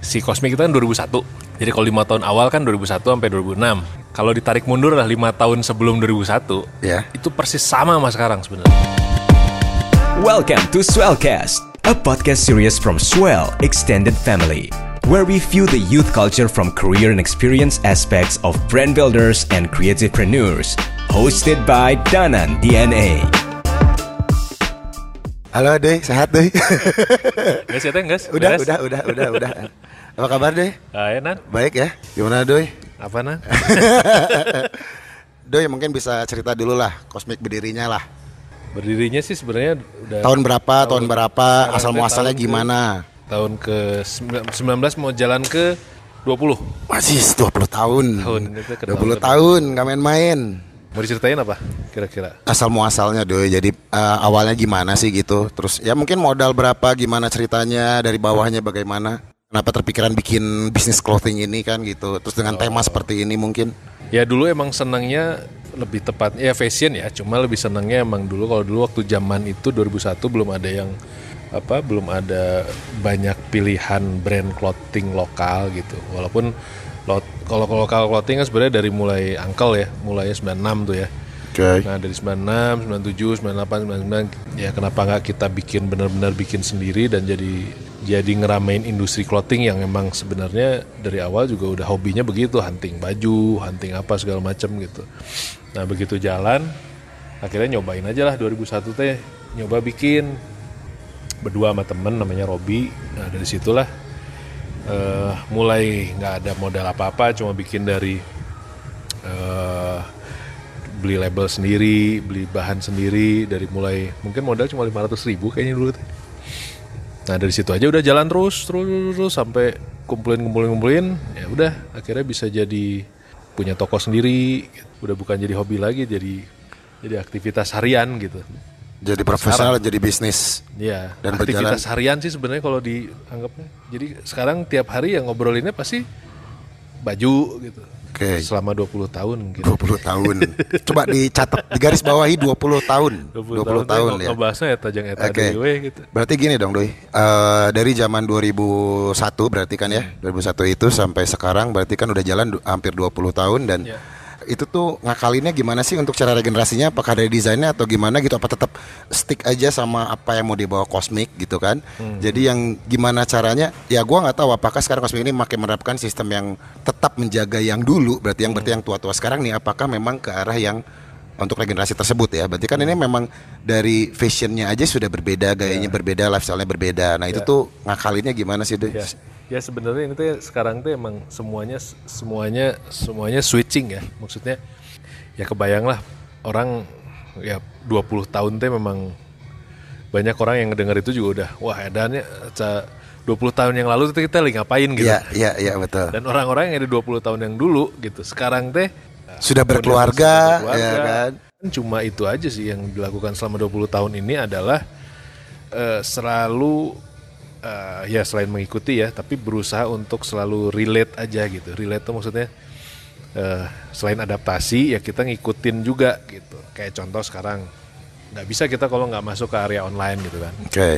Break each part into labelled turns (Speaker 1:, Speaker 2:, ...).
Speaker 1: si Cosmic itu kan 2001. Jadi kalau lima tahun awal kan 2001 sampai 2006. Kalau ditarik mundur lah lima tahun sebelum 2001,
Speaker 2: Ya.
Speaker 1: itu persis sama sama sekarang sebenarnya.
Speaker 3: Welcome to Swellcast, a podcast series from Swell Extended Family, where we view the youth culture from career and experience aspects of brand builders and creativepreneurs. Hosted by Danan DNA.
Speaker 2: Halo Doi, sehat Doi?
Speaker 1: Guys ya, guys?
Speaker 2: udah, udah, udah, udah, udah. Apa kabar Doi?
Speaker 1: Ah, ya, Nan?
Speaker 2: Baik ya? Gimana Doi?
Speaker 1: Apa, Nan?
Speaker 2: Doi mungkin bisa cerita dulu lah, kosmik berdirinya lah.
Speaker 1: Berdirinya sih sebenarnya udah
Speaker 2: Tahun berapa, tahun, berapa,
Speaker 1: sekarang
Speaker 2: asal muasalnya
Speaker 1: tahun ke-
Speaker 2: gimana?
Speaker 1: tahun ke sembilan- 19 mau jalan ke 20.
Speaker 2: Masih 20 tahun.
Speaker 1: Tahun, itu ke
Speaker 2: 20
Speaker 1: tahun.
Speaker 2: tahun, gak main-main.
Speaker 1: Mau diceritain apa kira-kira?
Speaker 2: Asal muasalnya Doi, jadi eh, awalnya gimana sih gitu? Terus ya mungkin modal berapa, gimana ceritanya, dari bawahnya bagaimana? Kenapa terpikiran bikin bisnis clothing ini kan gitu? Terus dengan tema seperti ini mungkin?
Speaker 1: Ya dulu emang senangnya lebih tepat ya fashion ya, cuma lebih senangnya emang dulu kalau dulu waktu zaman itu 2001 belum ada yang apa belum ada banyak pilihan brand clothing lokal gitu. Walaupun lo- kalau kalau lokal clothing kan sebenarnya dari mulai Uncle ya, mulai 96 tuh ya.
Speaker 2: Oke.
Speaker 1: Nah dari 96, 97, 98, 99 Ya kenapa nggak kita bikin benar-benar bikin sendiri dan jadi jadi ngeramein industri clothing yang emang sebenarnya dari awal juga udah hobinya begitu hunting baju, hunting apa segala macam gitu. Nah begitu jalan akhirnya nyobain aja lah 2001 teh nyoba bikin berdua sama temen namanya Robi. Nah dari situlah eh, mulai nggak ada modal apa-apa cuma bikin dari eh, beli label sendiri, beli bahan sendiri dari mulai mungkin modal cuma 500 ribu kayaknya dulu teh. Nah dari situ aja udah jalan terus terus terus, terus sampai kumpulin kumpulin kumpulin. Ya udah akhirnya bisa jadi punya toko sendiri. Udah bukan jadi hobi lagi jadi jadi aktivitas harian gitu.
Speaker 2: Jadi profesional, jadi bisnis.
Speaker 1: ya
Speaker 2: Dan
Speaker 1: aktivitas harian sih sebenarnya kalau dianggapnya. Jadi sekarang tiap hari yang ngobrolinnya pasti baju gitu
Speaker 2: Oke.
Speaker 1: selama 20 tahun gitu
Speaker 2: 20 tahun. Coba dicatat, di garis bawahi 20 tahun. 20,
Speaker 1: 20,
Speaker 2: tahun,
Speaker 1: teh
Speaker 2: ya.
Speaker 1: ngebahasnya eta jeung eta
Speaker 2: Oke.
Speaker 1: dewe gitu
Speaker 2: Berarti gini dong, Doi. Eh, dari zaman 2001 berarti kan ya. 2001 itu sampai sekarang berarti kan udah jalan hampir 20 tahun dan
Speaker 1: Ya.
Speaker 2: Itu tuh ngakalinnya gimana sih untuk cara regenerasinya? Apakah dari desainnya atau gimana gitu? Apa tetap stick aja sama apa yang mau dibawa kosmik gitu kan? Jadi yang gimana caranya? Ya gua nggak tahu apakah sekarang kosmik ini makin menerapkan sistem yang tetap menjaga yang dulu berarti yang berarti yang tua-tua sekarang nih apakah memang ke arah yang untuk regenerasi tersebut ya? Berarti kan ini memang dari fashionnya aja sudah berbeda gayanya berbeda lifestyle-nya berbeda. Nah itu
Speaker 1: Ya.
Speaker 2: tuh ngakalinnya gimana sih deh
Speaker 1: ya ya sebenarnya ini tuh sekarang tuh emang semuanya semuanya semuanya switching ya maksudnya ya kebayang lah orang ya 20 tahun teh memang banyak orang yang ngedengar itu juga udah wah edannya ca- 20 tahun yang lalu tuh kita lagi ngapain gitu
Speaker 2: Iya, iya, iya betul.
Speaker 1: dan orang-orang yang ada 20 tahun yang dulu gitu sekarang teh
Speaker 2: Sudah
Speaker 1: udah
Speaker 2: berkeluarga,
Speaker 1: berkeluarga.
Speaker 2: ya kan?
Speaker 1: cuma itu aja sih yang dilakukan selama 20 tahun ini adalah eh, selalu eh, ya selain mengikuti ya tapi berusaha untuk selalu relate aja gitu relate tuh maksudnya eh, selain adaptasi ya kita ngikutin juga gitu kayak contoh sekarang nggak bisa kita kalau nggak masuk ke area online gitu kan
Speaker 2: Oke,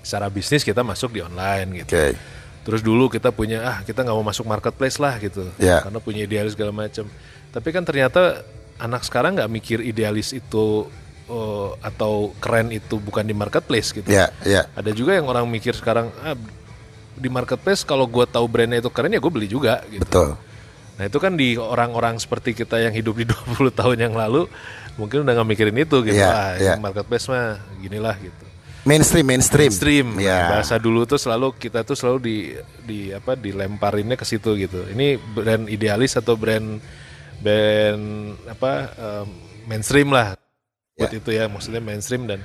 Speaker 1: secara bisnis kita masuk di online gitu
Speaker 2: oke.
Speaker 1: Terus dulu kita punya ah kita nggak mau masuk marketplace lah gitu,
Speaker 2: Ya.
Speaker 1: karena punya idealis segala macam. Tapi kan ternyata anak sekarang nggak mikir idealis itu eh, atau keren itu bukan di marketplace gitu.
Speaker 2: Ya, ya.
Speaker 1: Ada juga yang orang mikir sekarang ah di marketplace kalau gue tahu brandnya itu keren ya gue beli juga gitu.
Speaker 2: Betul.
Speaker 1: Nah itu kan di orang-orang seperti kita yang hidup di 20 tahun yang lalu mungkin udah nggak mikirin itu gitu.
Speaker 2: Iya,
Speaker 1: ah
Speaker 2: iya.
Speaker 1: yang marketplace mah ginilah gitu
Speaker 2: Mainstream, mainstream.
Speaker 1: mainstream.
Speaker 2: Ya.
Speaker 1: Bahasa dulu tuh selalu kita tuh selalu di di apa dilemparinnya ke situ gitu. Ini brand idealis atau brand brand apa em, mainstream lah. Buat itu ya maksudnya mainstream dan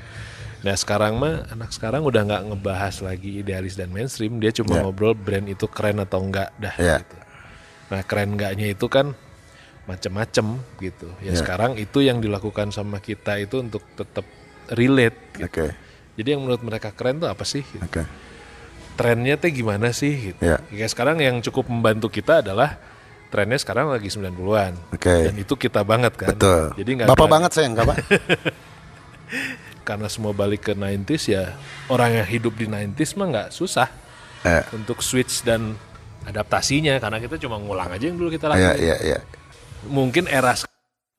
Speaker 1: nah sekarang mah anak sekarang udah nggak ngebahas lagi idealis dan mainstream, dia cuma
Speaker 2: Ya.
Speaker 1: ngobrol brand itu keren atau enggak dah
Speaker 2: Ya.
Speaker 1: gitu. Nah, keren enggaknya itu kan macem-macem gitu. Ya,
Speaker 2: Ya.
Speaker 1: sekarang itu yang dilakukan sama kita itu untuk tetap relate gitu.
Speaker 2: Oke,
Speaker 1: Jadi yang menurut mereka keren tuh apa sih? gitu.
Speaker 2: oke.
Speaker 1: Trennya tuh gimana sih? Gitu.
Speaker 2: Ya.
Speaker 1: Kayak sekarang yang cukup membantu kita adalah trennya sekarang lagi 90-an.
Speaker 2: Oke.
Speaker 1: Dan itu kita banget kan.
Speaker 2: Betul.
Speaker 1: Jadi nggak
Speaker 2: Bapak
Speaker 1: ada-
Speaker 2: banget saya enggak, Pak?
Speaker 1: Karena semua balik ke 90s ya orang yang hidup di 90s mah nggak susah
Speaker 2: Eh.
Speaker 1: untuk switch dan adaptasinya karena kita cuma ngulang aja yang dulu kita
Speaker 2: Iya,
Speaker 1: lakuin.
Speaker 2: iya, iya.
Speaker 1: Mungkin era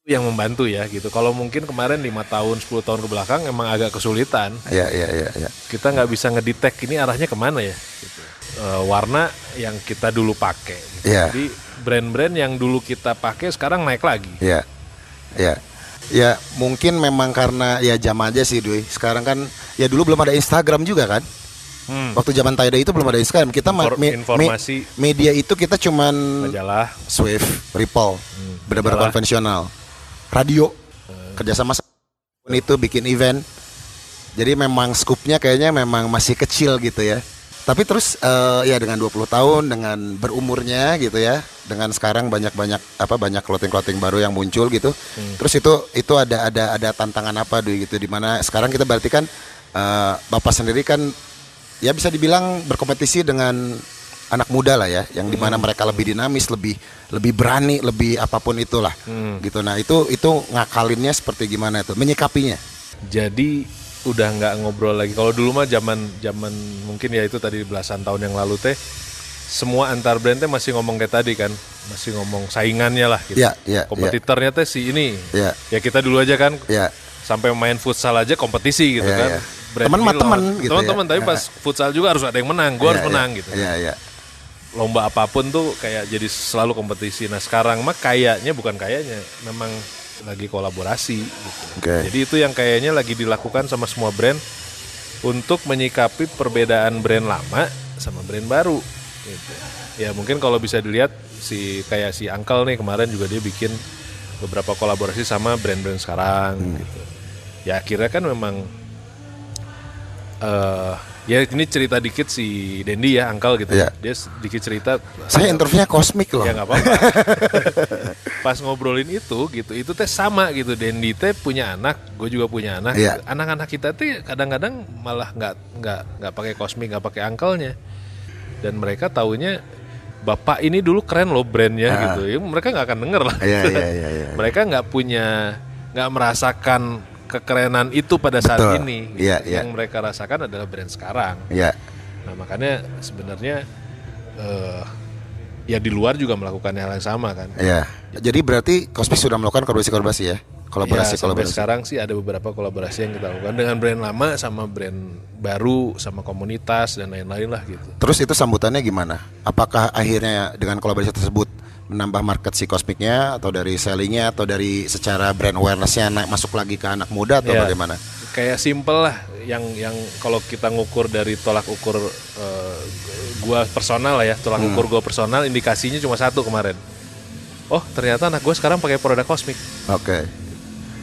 Speaker 1: yang membantu ya gitu. Kalau mungkin kemarin lima tahun 10 tahun ke belakang emang agak kesulitan.
Speaker 2: Iya, iya, iya, iya.
Speaker 1: Kita nggak bisa ngedetect ini arahnya ke mana ya. Gitu. Eh, warna yang kita dulu pakai. Gitu.
Speaker 2: Iya.
Speaker 1: Jadi brand-brand yang dulu kita pakai sekarang naik lagi.
Speaker 2: Iya. Iya. Ya mungkin memang karena ya jam aja sih Dwi. Sekarang kan ya dulu belum ada Instagram juga kan.
Speaker 1: Hmm.
Speaker 2: Waktu zaman Taida itu belum ada Instagram. Kita
Speaker 1: Infor-
Speaker 2: me- me-
Speaker 1: informasi.
Speaker 2: media itu kita cuman
Speaker 1: Majalah.
Speaker 2: Swift, Ripple, benar-benar
Speaker 1: majalah.
Speaker 2: konvensional. Radio, kerjasama sama itu bikin event. Jadi memang skupnya kayaknya memang masih kecil gitu ya. Tapi terus eh, ya dengan 20 tahun dengan berumurnya gitu ya, dengan sekarang banyak-banyak apa banyak clothing-clothing baru yang muncul gitu. Terus itu itu ada ada ada tantangan apa Dwi gitu di mana sekarang kita berarti kan eh, Bapak sendiri kan ya bisa dibilang berkompetisi dengan anak muda lah ya, yang di mana mereka lebih dinamis, lebih lebih berani, lebih apa pun itulah, gitu. Nah itu itu ngakalinnya seperti gimana itu, menyikapinya.
Speaker 1: Jadi udah nggak ngobrol lagi. Kalau dulu mah zaman zaman mungkin ya itu tadi belasan tahun yang lalu teh semua antar brand teh masih ngomong kayak tadi kan, masih ngomong saingannya lah gitu.
Speaker 2: Iya, iya,
Speaker 1: Kompetitornya teh si ini.
Speaker 2: Iya.
Speaker 1: Ya kita dulu aja kan
Speaker 2: Ya,
Speaker 1: sampai main futsal aja kompetisi gitu
Speaker 2: Iya,
Speaker 1: kan. Brand
Speaker 2: Teman mah teman gitu
Speaker 1: Teman-teman
Speaker 2: ya.
Speaker 1: tapi pas futsal juga harus ada yang menang, gua harus
Speaker 2: Iya,
Speaker 1: menang gitu.
Speaker 2: Iya, iya.
Speaker 1: Lomba apa pun tuh kayak jadi selalu kompetisi. Nah, sekarang mah kayaknya bukan kayaknya, memang lagi kolaborasi gitu.
Speaker 2: Oke.
Speaker 1: Jadi itu yang kayaknya lagi dilakukan sama semua brand untuk menyikapi perbedaan brand lama sama brand baru gitu. Ya mungkin kalau bisa dilihat si kayak si Uncle nih kemarin juga dia bikin beberapa kolaborasi sama brand-brand sekarang
Speaker 2: Hmm.
Speaker 1: gitu. Ya akhirnya kan memang eh ya ini cerita dikit si Dendi ya Uncle gitu.
Speaker 2: Iya.
Speaker 1: Dia sedikit cerita
Speaker 2: Saya interviewnya kosmik loh.
Speaker 1: Ya nggak apa-apa. Pas ngobrolin itu gitu, itu teh sama gitu. Dendi teh punya anak, gue juga punya anak.
Speaker 2: Iya.
Speaker 1: Anak-anak kita tuh kadang-kadang malah nggak nggak nggak pakai kosmik, nggak pakai angkelnya. Dan mereka taunya bapak ini dulu keren loh brandnya gitu. Ya, mereka nggak akan denger lah.
Speaker 2: Ah. Iya, iya, iya, iya.
Speaker 1: mereka nggak punya nggak merasakan kekerenan itu pada saat
Speaker 2: Betul.
Speaker 1: ini. gitu.
Speaker 2: Iya, iya.
Speaker 1: Yang mereka rasakan adalah brand sekarang.
Speaker 2: Iya.
Speaker 1: Nah makanya sebenarnya eh ya di luar juga melakukan hal yang sama kan.
Speaker 2: Iya. Jadi berarti kosmik sudah melakukan kolaborasi-kolaborasi ya? Kolaborasi,
Speaker 1: ya, sampai
Speaker 2: kolaborasi.
Speaker 1: sekarang sih ada beberapa kolaborasi yang kita lakukan dengan brand lama sama brand baru sama komunitas dan lain-lain lah gitu.
Speaker 2: Terus itu sambutannya gimana? Apakah akhirnya dengan kolaborasi tersebut menambah market si kosmiknya atau dari sellingnya atau dari secara brand awarenessnya naik masuk lagi ke anak muda atau
Speaker 1: Ya,
Speaker 2: bagaimana?
Speaker 1: Kayak simple lah yang yang kalau kita ngukur dari tolak ukur eh, gua personal lah ya, tolak
Speaker 2: Hmm.
Speaker 1: ukur gua personal indikasinya cuma satu kemarin. Oh ternyata anak gue sekarang pakai produk kosmik.
Speaker 2: Oke.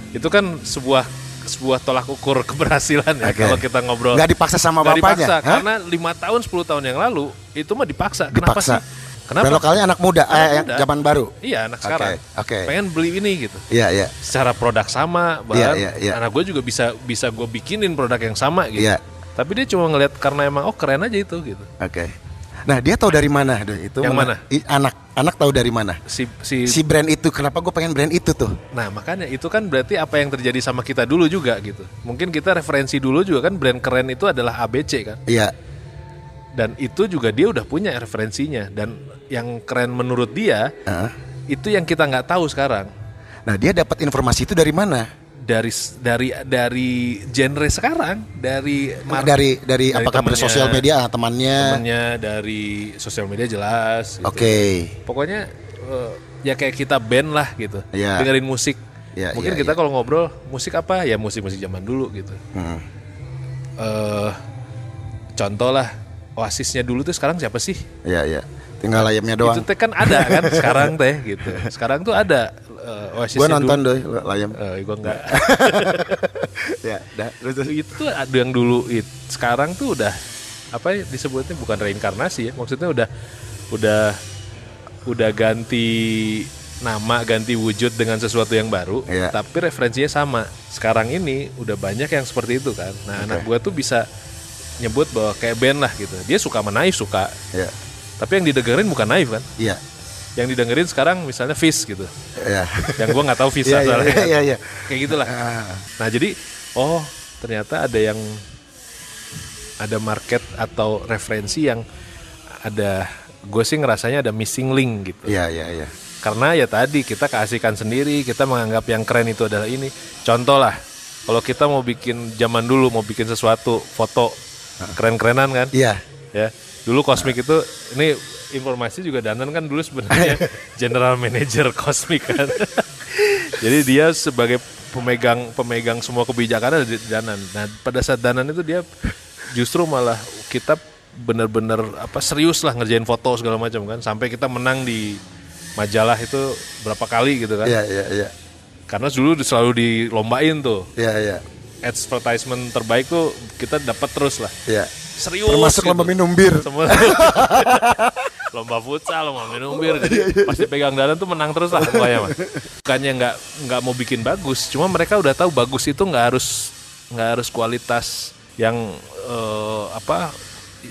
Speaker 1: Itu kan sebuah sebuah tolak ukur keberhasilan ya
Speaker 2: Oke.
Speaker 1: kalau kita ngobrol.
Speaker 2: Nggak dipaksa sama
Speaker 1: Nggak
Speaker 2: bapaknya?
Speaker 1: dipaksa,
Speaker 2: Hah?
Speaker 1: karena lima tahun 10 tahun yang lalu itu mah dipaksa. Kenapa
Speaker 2: Dipaksa.
Speaker 1: sih? Kenapa?
Speaker 2: Brand lokalnya anak muda,
Speaker 1: Anak
Speaker 2: eh,
Speaker 1: muda.
Speaker 2: zaman baru.
Speaker 1: Iya anak
Speaker 2: Oke,
Speaker 1: sekarang.
Speaker 2: oke.
Speaker 1: Pengen beli ini gitu.
Speaker 2: Iya, iya.
Speaker 1: Secara produk sama, bahkan
Speaker 2: iya, iya.
Speaker 1: anak gue juga bisa bisa gue bikinin produk yang sama gitu.
Speaker 2: Iya.
Speaker 1: Tapi dia cuma ngelihat karena emang oh keren aja itu gitu.
Speaker 2: Oke. Nah, dia tahu dari mana? Itu
Speaker 1: Yang
Speaker 2: mana? I- anak, anak tahu dari mana?
Speaker 1: Si si,
Speaker 2: Si brand itu, kenapa gue pengen brand itu tuh?
Speaker 1: Nah makanya itu kan berarti apa yang terjadi sama kita dulu juga gitu. Mungkin kita referensi dulu juga kan brand keren itu adalah ABC kan.
Speaker 2: Iya,
Speaker 1: dan itu juga dia udah punya referensinya dan yang keren menurut dia
Speaker 2: Heeh.
Speaker 1: itu yang kita nggak tahu sekarang
Speaker 2: Nah, dia dapat informasi itu dari mana?
Speaker 1: dari dari dari genre sekarang dari
Speaker 2: dari dari,
Speaker 1: dari
Speaker 2: apakah dari
Speaker 1: temennya-
Speaker 2: sosial media ah, temannya?
Speaker 1: temennya dari sosial media jelas gitu.
Speaker 2: Oke.
Speaker 1: pokoknya eh, ya kayak kita band lah gitu
Speaker 2: Iya.
Speaker 1: dengerin musik
Speaker 2: Iya,
Speaker 1: mungkin
Speaker 2: iya,
Speaker 1: kita
Speaker 2: iya.
Speaker 1: kalau ngobrol musik apa ya musik musik zaman dulu gitu
Speaker 2: Hmm.
Speaker 1: eh contoh lah Oasisnya dulu tuh sekarang siapa sih
Speaker 2: Iya, iya. Tinggal ayamnya doang.
Speaker 1: Itu teh kan ada kan sekarang teh gitu. Sekarang tuh ada uh, Oasis
Speaker 2: Gue nonton deh layam.
Speaker 1: Eh, gua enggak.
Speaker 2: ya, dah. Terus, terus.
Speaker 1: itu ada yang dulu it. Sekarang tuh udah apa ya disebutnya bukan reinkarnasi ya. Maksudnya udah udah udah ganti nama, ganti wujud dengan sesuatu yang baru,
Speaker 2: Iya.
Speaker 1: tapi referensinya sama. Sekarang ini udah banyak yang seperti itu kan. Nah, anak gua tuh bisa nyebut bahwa kayak band lah gitu. Dia suka menaif suka.
Speaker 2: Ya.
Speaker 1: Tapi yang didengerin bukan naif kan.
Speaker 2: Iya.
Speaker 1: Yang didengerin sekarang misalnya Fish gitu.
Speaker 2: Iya.
Speaker 1: yang gua nggak tahu
Speaker 2: Iya,
Speaker 1: visa
Speaker 2: iya,
Speaker 1: soalnya.
Speaker 2: iya, iya.
Speaker 1: kayak gitulah
Speaker 2: Ah.
Speaker 1: nah jadi oh ternyata ada yang ada market atau referensi yang ada gue sih ngerasanya ada missing link gitu.
Speaker 2: Iya, iya, iya.
Speaker 1: Karena ya tadi kita keasikan sendiri, kita menganggap yang keren itu adalah ini. Contoh lah, kalau kita mau bikin zaman dulu mau bikin sesuatu foto keren-kerenan kan?
Speaker 2: Iya.
Speaker 1: Ya, dulu Cosmic itu ini informasi juga Danan kan dulu sebenarnya general manager Cosmic kan. Jadi dia sebagai pemegang pemegang semua kebijakan ada di Danan. Nah, pada saat Danan itu dia justru malah kita benar-benar apa serius lah ngerjain foto segala macam kan sampai kita menang di majalah itu berapa kali gitu kan.
Speaker 2: Iya, iya, iya.
Speaker 1: Karena dulu selalu dilombain tuh.
Speaker 2: Iya, iya.
Speaker 1: Advertisement terbaik tuh kita dapat terus lah.
Speaker 2: Iya.
Speaker 1: Serius.
Speaker 2: Termasuk
Speaker 1: gitu.
Speaker 2: lomba minum bir.
Speaker 1: Semua lomba futsal, lomba minum bir. Jadi pasti pegang dalan tuh menang terus lah pokoknya mah. Bukannya nggak nggak mau bikin bagus, cuma mereka udah tahu bagus itu nggak harus nggak harus kualitas yang eh, apa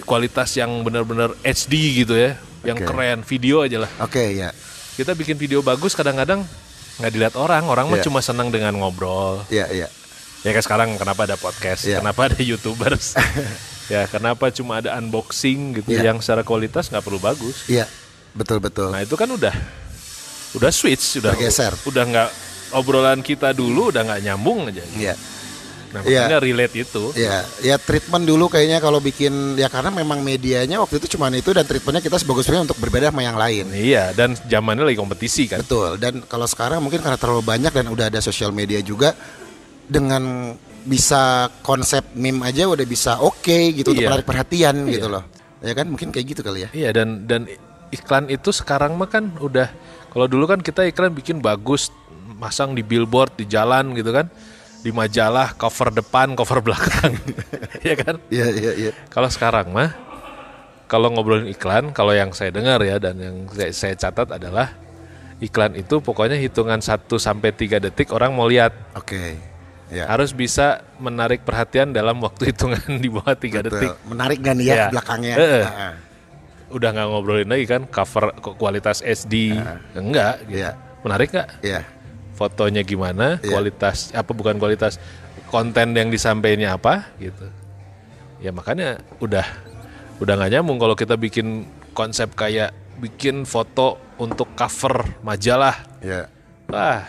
Speaker 1: kualitas yang benar-benar HD gitu ya, yang
Speaker 2: Oke.
Speaker 1: keren video aja lah.
Speaker 2: Oke, ya.
Speaker 1: Kita bikin video bagus kadang-kadang nggak dilihat orang, orang mah
Speaker 2: Iya.
Speaker 1: cuma senang dengan ngobrol.
Speaker 2: Iya, iya.
Speaker 1: Ya kayak sekarang kenapa ada podcast,
Speaker 2: Iya.
Speaker 1: kenapa ada youtubers, ya kenapa cuma ada unboxing gitu
Speaker 2: Iya.
Speaker 1: yang secara kualitas nggak perlu bagus.
Speaker 2: Iya. Betul, betul.
Speaker 1: Nah itu kan udah udah switch, udah
Speaker 2: Bergeser.
Speaker 1: udah nggak obrolan kita dulu udah nggak nyambung aja.
Speaker 2: Iya.
Speaker 1: Nah
Speaker 2: Iya.
Speaker 1: makanya relate itu.
Speaker 2: Ya, ya treatment dulu kayaknya kalau bikin ya karena memang medianya waktu itu cuman itu dan treatmentnya kita sebagus-bagusnya untuk berbeda sama yang lain.
Speaker 1: Iya dan zamannya lagi kompetisi kan.
Speaker 2: Betul. Dan kalau sekarang mungkin karena terlalu banyak dan udah ada sosial media juga dengan bisa konsep meme aja udah bisa oke gitu untuk
Speaker 1: Iya.
Speaker 2: menarik perhatian
Speaker 1: Iya.
Speaker 2: gitu loh. Ya kan mungkin kayak gitu kali ya.
Speaker 1: Iya dan dan iklan itu sekarang mah kan udah kalau dulu kan kita iklan bikin bagus masang di billboard di jalan gitu kan di majalah cover depan cover belakang ya kan
Speaker 2: Iya, iya, iya.
Speaker 1: kalau sekarang mah kalau ngobrolin iklan kalau yang saya dengar ya dan yang saya, saya catat adalah iklan itu pokoknya hitungan 1 sampai 3 detik orang mau lihat
Speaker 2: Oke. Ya.
Speaker 1: harus bisa menarik perhatian dalam waktu hitungan di bawah 3 detik.
Speaker 2: Menarik gak nih ya
Speaker 1: Iya.
Speaker 2: belakangnya?
Speaker 1: Heeh. udah nggak ngobrolin lagi kan cover ku- kualitas SD enggak gitu.
Speaker 2: Iya.
Speaker 1: menarik nggak
Speaker 2: Iya.
Speaker 1: fotonya gimana
Speaker 2: Iya.
Speaker 1: kualitas apa bukan kualitas konten yang disampaikannya apa gitu ya makanya udah udah nggak nyambung kalau kita bikin konsep kayak bikin foto untuk cover majalah
Speaker 2: Iya.
Speaker 1: wah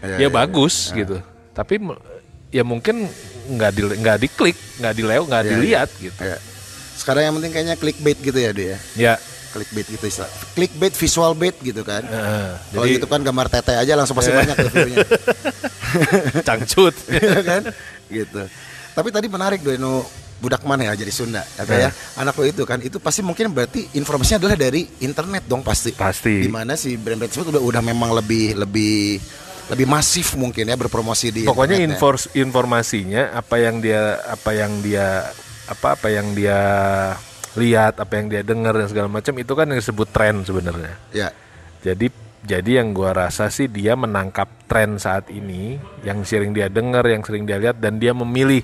Speaker 2: Iya,
Speaker 1: ya
Speaker 2: iya,
Speaker 1: bagus gitu tapi ya mungkin nggak di nggak diklik nggak dilewat nggak
Speaker 2: Iya,
Speaker 1: dilihat gitu
Speaker 2: Iya. Sekarang yang penting kayaknya clickbait gitu ya dia.
Speaker 1: ya
Speaker 2: Clickbait gitu istilah. Clickbait, visual bait gitu kan.
Speaker 1: eh,
Speaker 2: Kalau gitu kan gambar tete aja langsung pasti banyak tuh view-nya.
Speaker 1: cangcut
Speaker 2: Iya kan? Gitu. Tapi tadi menarik Dono budak mana ya jadi Sunda apa ya anak lo itu kan itu pasti mungkin berarti informasinya adalah dari internet dong pasti
Speaker 1: Pasti.
Speaker 2: di mana si brand-brand tersebut udah udah memang lebih lebih lebih masif mungkin ya berpromosi di
Speaker 1: Pokoknya
Speaker 2: ya.
Speaker 1: infor- informasinya apa yang dia apa yang dia apa apa yang dia lihat, apa yang dia dengar dan segala macam itu kan yang disebut tren sebenarnya.
Speaker 2: ya
Speaker 1: Jadi jadi yang gua rasa sih dia menangkap tren saat ini yang sering dia dengar, yang sering dia lihat dan dia memilih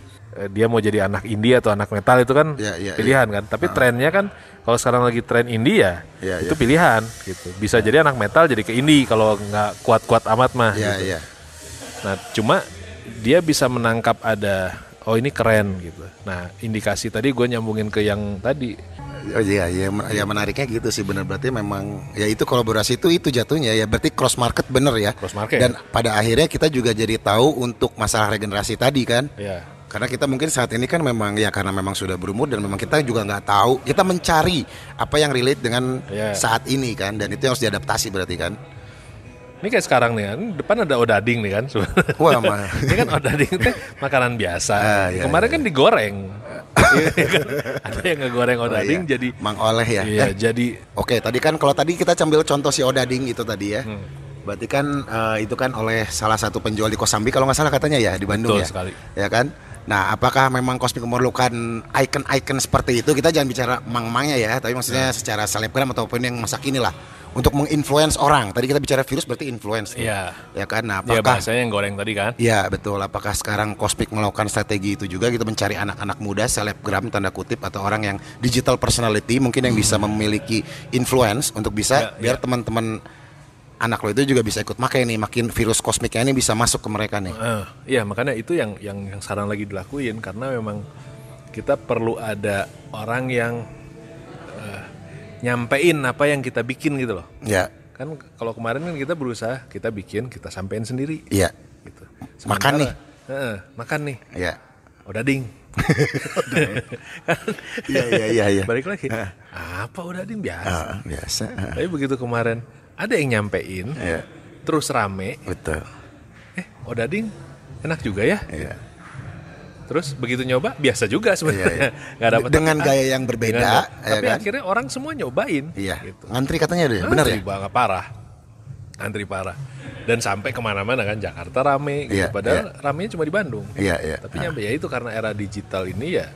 Speaker 1: dia mau jadi anak indie atau anak metal itu kan
Speaker 2: Ya, ya,
Speaker 1: pilihan kan. Tapi trennya kan kalau sekarang lagi tren indie ya,
Speaker 2: Ya,
Speaker 1: itu
Speaker 2: ya.
Speaker 1: pilihan gitu. Bisa jadi anak metal jadi ke indie kalau nggak kuat-kuat amat mah.
Speaker 2: ya
Speaker 1: gitu.
Speaker 2: ya
Speaker 1: Nah, cuma dia bisa menangkap ada oh ini keren gitu. Nah, indikasi tadi gue nyambungin ke yang tadi.
Speaker 2: Oh iya, ya, ya menariknya gitu sih bener berarti memang ya itu kolaborasi itu itu jatuhnya ya berarti cross market bener ya.
Speaker 1: Cross market.
Speaker 2: Dan pada akhirnya kita juga jadi tahu untuk masalah regenerasi tadi kan.
Speaker 1: Ya.
Speaker 2: Karena kita mungkin saat ini kan memang ya karena memang sudah berumur dan memang kita juga nggak tahu kita mencari apa yang relate dengan
Speaker 1: Iya.
Speaker 2: saat ini kan dan itu yang harus diadaptasi berarti kan.
Speaker 1: Ini kayak sekarang nih kan, depan ada odading nih kan.
Speaker 2: Wah mah.
Speaker 1: ini kan odading teh makanan biasa.
Speaker 2: Ah, iya,
Speaker 1: Kemarin kan digoreng. Iya kan? ada yang ngegoreng odading
Speaker 2: iya.
Speaker 1: jadi
Speaker 2: Mang Oleh ya.
Speaker 1: Iya,
Speaker 2: Eh,
Speaker 1: jadi
Speaker 2: Oke, tadi kan kalau tadi kita ambil contoh si Odading itu tadi ya.
Speaker 1: Hmm.
Speaker 2: Berarti kan eh, itu kan oleh salah satu penjual di Kosambi kalau nggak salah katanya ya di Bandung
Speaker 1: Betul
Speaker 2: ya.
Speaker 1: sekali.
Speaker 2: Ya kan? Nah, apakah memang Kosmik memerlukan icon-icon seperti itu? Kita jangan bicara mang-mangnya ya, tapi maksudnya secara selebgram ataupun yang masa kini lah untuk menginfluence orang. Tadi kita bicara virus berarti influence. tuh.
Speaker 1: Iya.
Speaker 2: Ya kan? Nah,
Speaker 1: ya
Speaker 2: apakah
Speaker 1: bahasanya yang goreng tadi kan.
Speaker 2: Ya betul. Apakah sekarang Cosmic melakukan strategi itu juga gitu mencari anak-anak muda selebgram tanda kutip atau orang yang digital personality mungkin yang bisa memiliki influence untuk bisa
Speaker 1: Ya,
Speaker 2: biar
Speaker 1: ya.
Speaker 2: Anak lo itu juga bisa ikut makai nih makin virus kosmiknya ini bisa masuk ke mereka nih.
Speaker 1: Eh, Iya makanya itu yang yang yang sekarang lagi dilakuin karena memang kita perlu ada orang yang eh, nyampein apa yang kita bikin gitu loh.
Speaker 2: Ya,
Speaker 1: Kan kalau kemarin kan kita berusaha kita bikin, kita sampein sendiri
Speaker 2: iya,
Speaker 1: gitu.
Speaker 2: Makan nih.
Speaker 1: Heeh, makan nih.
Speaker 2: iya.
Speaker 1: Udah ding.
Speaker 2: Iya, iya, iya, iya.
Speaker 1: Balik lagi. Apa udah ding biasa.
Speaker 2: Ah, biasa. Ah,
Speaker 1: Tapi begitu kemarin ada yang nyampein,
Speaker 2: Iya,
Speaker 1: terus rame.
Speaker 2: betul.
Speaker 1: Eh, udah ding, enak juga ya.
Speaker 2: Iya.
Speaker 1: Terus begitu nyoba biasa juga sebenarnya.
Speaker 2: Iya, iya.
Speaker 1: Nggak dapat
Speaker 2: Dengan
Speaker 1: apa-apa.
Speaker 2: gaya yang berbeda,
Speaker 1: Dengan-
Speaker 2: ya
Speaker 1: tapi
Speaker 2: kan?
Speaker 1: akhirnya orang semua nyobain.
Speaker 2: Iya.
Speaker 1: Gitu.
Speaker 2: Ngantri katanya deh, bener ya?
Speaker 1: Banget parah. Antri parah. Dan sampai ke mana-mana kan Jakarta rame. Gitu.
Speaker 2: Iya,
Speaker 1: Padahal ramenya cuma di Bandung.
Speaker 2: Iya, iya.
Speaker 1: Tapi nyampe ya itu karena era digital ini ya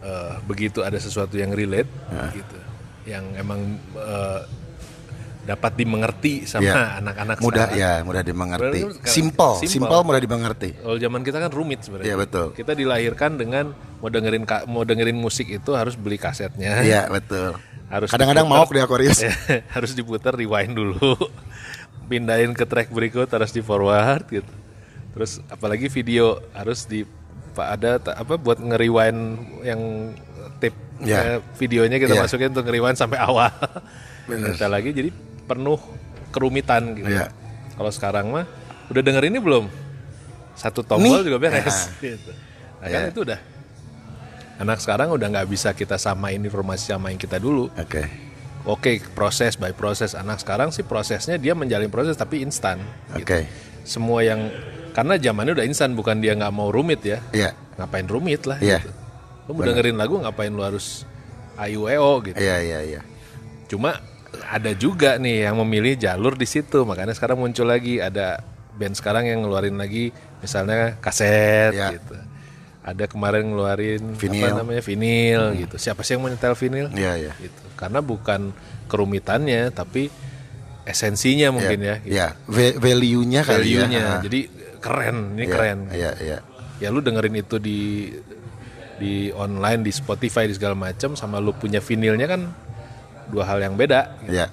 Speaker 1: eh, begitu ada sesuatu yang relate gitu, yang emang eh, dapat dimengerti sama
Speaker 2: Iya.
Speaker 1: anak-anak
Speaker 2: Mudah
Speaker 1: sekarang.
Speaker 2: ya, mudah dimengerti. Simple,
Speaker 1: simple.
Speaker 2: simple mudah dimengerti.
Speaker 1: Kalau zaman kita kan rumit sebenarnya.
Speaker 2: Iya, betul.
Speaker 1: Kita dilahirkan dengan mau dengerin mau dengerin musik itu harus beli kasetnya.
Speaker 2: Iya, betul.
Speaker 1: Harus
Speaker 2: Kadang-kadang mau di Aquarius.
Speaker 1: harus diputar rewind dulu. Pindahin ke track berikut harus di forward gitu. Terus apalagi video harus di pak ada apa buat nge-rewind yang tip
Speaker 2: Ya.
Speaker 1: eh, videonya kita
Speaker 2: Ya.
Speaker 1: masukin untuk nge-rewind sampai awal. Kita lagi jadi penuh kerumitan gitu.
Speaker 2: Iya.
Speaker 1: Kalau sekarang mah udah denger ini belum? Satu tombol
Speaker 2: Nih.
Speaker 1: juga beres
Speaker 2: Nah.
Speaker 1: gitu. Nah, kan
Speaker 2: Ya.
Speaker 1: itu udah anak sekarang udah nggak bisa kita samain informasi sama yang kita dulu.
Speaker 2: Oke.
Speaker 1: Oke, proses by proses. Anak sekarang sih prosesnya dia menjalin proses tapi instan. gitu.
Speaker 2: Oke.
Speaker 1: Semua yang karena zamannya udah instan, bukan dia nggak mau rumit ya.
Speaker 2: Iya.
Speaker 1: Ngapain rumit lah.
Speaker 2: Iya.
Speaker 1: Gitu. Lu mau dengerin lagu ngapain lu harus AIWO gitu.
Speaker 2: Iya, iya, iya.
Speaker 1: Cuma ada juga nih yang memilih jalur di situ. Makanya sekarang muncul lagi ada band sekarang yang ngeluarin lagi misalnya kaset
Speaker 2: Iya.
Speaker 1: gitu. Ada kemarin ngeluarin
Speaker 2: Vinil.
Speaker 1: apa namanya vinil gitu. Siapa sih yang mau nyetel vinil?
Speaker 2: Iya, iya.
Speaker 1: gitu. Karena bukan kerumitannya tapi esensinya mungkin ya. gitu.
Speaker 2: Iya, Va- value-nya kali ya.
Speaker 1: Value-nya.
Speaker 2: Ah.
Speaker 1: Jadi keren, ini
Speaker 2: Iya,
Speaker 1: keren.
Speaker 2: Iya, iya.
Speaker 1: Ya lu dengerin itu di di online di Spotify di segala macam sama lu punya vinilnya kan dua hal yang beda. gitu.
Speaker 2: Iya.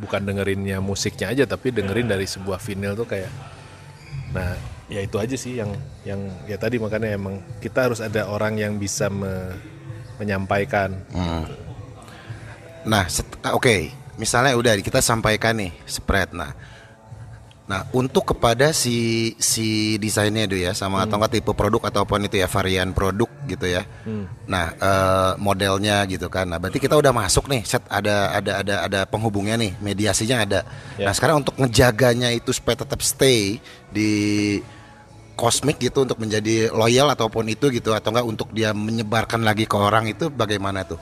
Speaker 1: Bukan dengerinnya musiknya aja tapi dengerin dari sebuah vinil tuh kayak Nah, ya itu aja sih yang yang ya tadi makanya emang kita harus ada orang yang bisa me- menyampaikan.
Speaker 2: Hmm. Nah, ah, oke. Misalnya udah kita sampaikan nih spread. Nah, nah untuk kepada si si desainnya itu ya, sama atau enggak tipe produk ataupun itu ya varian produk gitu ya. Nah, eh, modelnya gitu kan. Nah, berarti kita udah masuk nih. Set ada ada ada ada penghubungnya nih, mediasinya ada.
Speaker 1: Ya.
Speaker 2: Nah, sekarang untuk ngejaganya itu supaya tetap stay di kosmik gitu untuk menjadi loyal ataupun itu gitu atau enggak untuk dia menyebarkan lagi ke orang itu bagaimana tuh?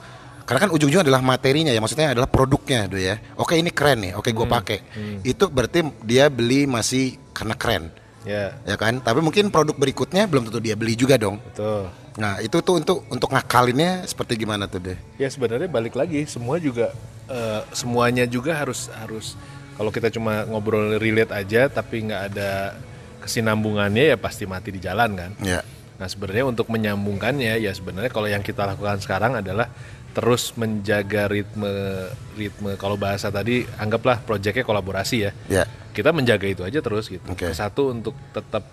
Speaker 2: Karena kan ujung-ujungnya adalah materinya ya, maksudnya adalah produknya tuh ya. Oke ini keren nih, oke gue pakai. Itu berarti dia beli masih karena keren,
Speaker 1: Ya,
Speaker 2: ya kan? Tapi mungkin produk berikutnya belum tentu dia beli juga dong.
Speaker 1: betul.
Speaker 2: Nah itu tuh untuk untuk ngakalinnya seperti gimana tuh deh?
Speaker 1: Ya sebenarnya balik lagi semua juga eh, semuanya juga harus harus kalau kita cuma ngobrol relate aja tapi nggak ada kesinambungannya ya pasti mati di jalan kan.
Speaker 2: Ya,
Speaker 1: Nah sebenarnya untuk menyambungkannya ya sebenarnya kalau yang kita lakukan sekarang adalah terus menjaga ritme ritme kalau bahasa tadi anggaplah proyeknya kolaborasi ya.
Speaker 2: ya,
Speaker 1: Kita menjaga itu aja terus gitu.
Speaker 2: Oke.
Speaker 1: Satu untuk tetap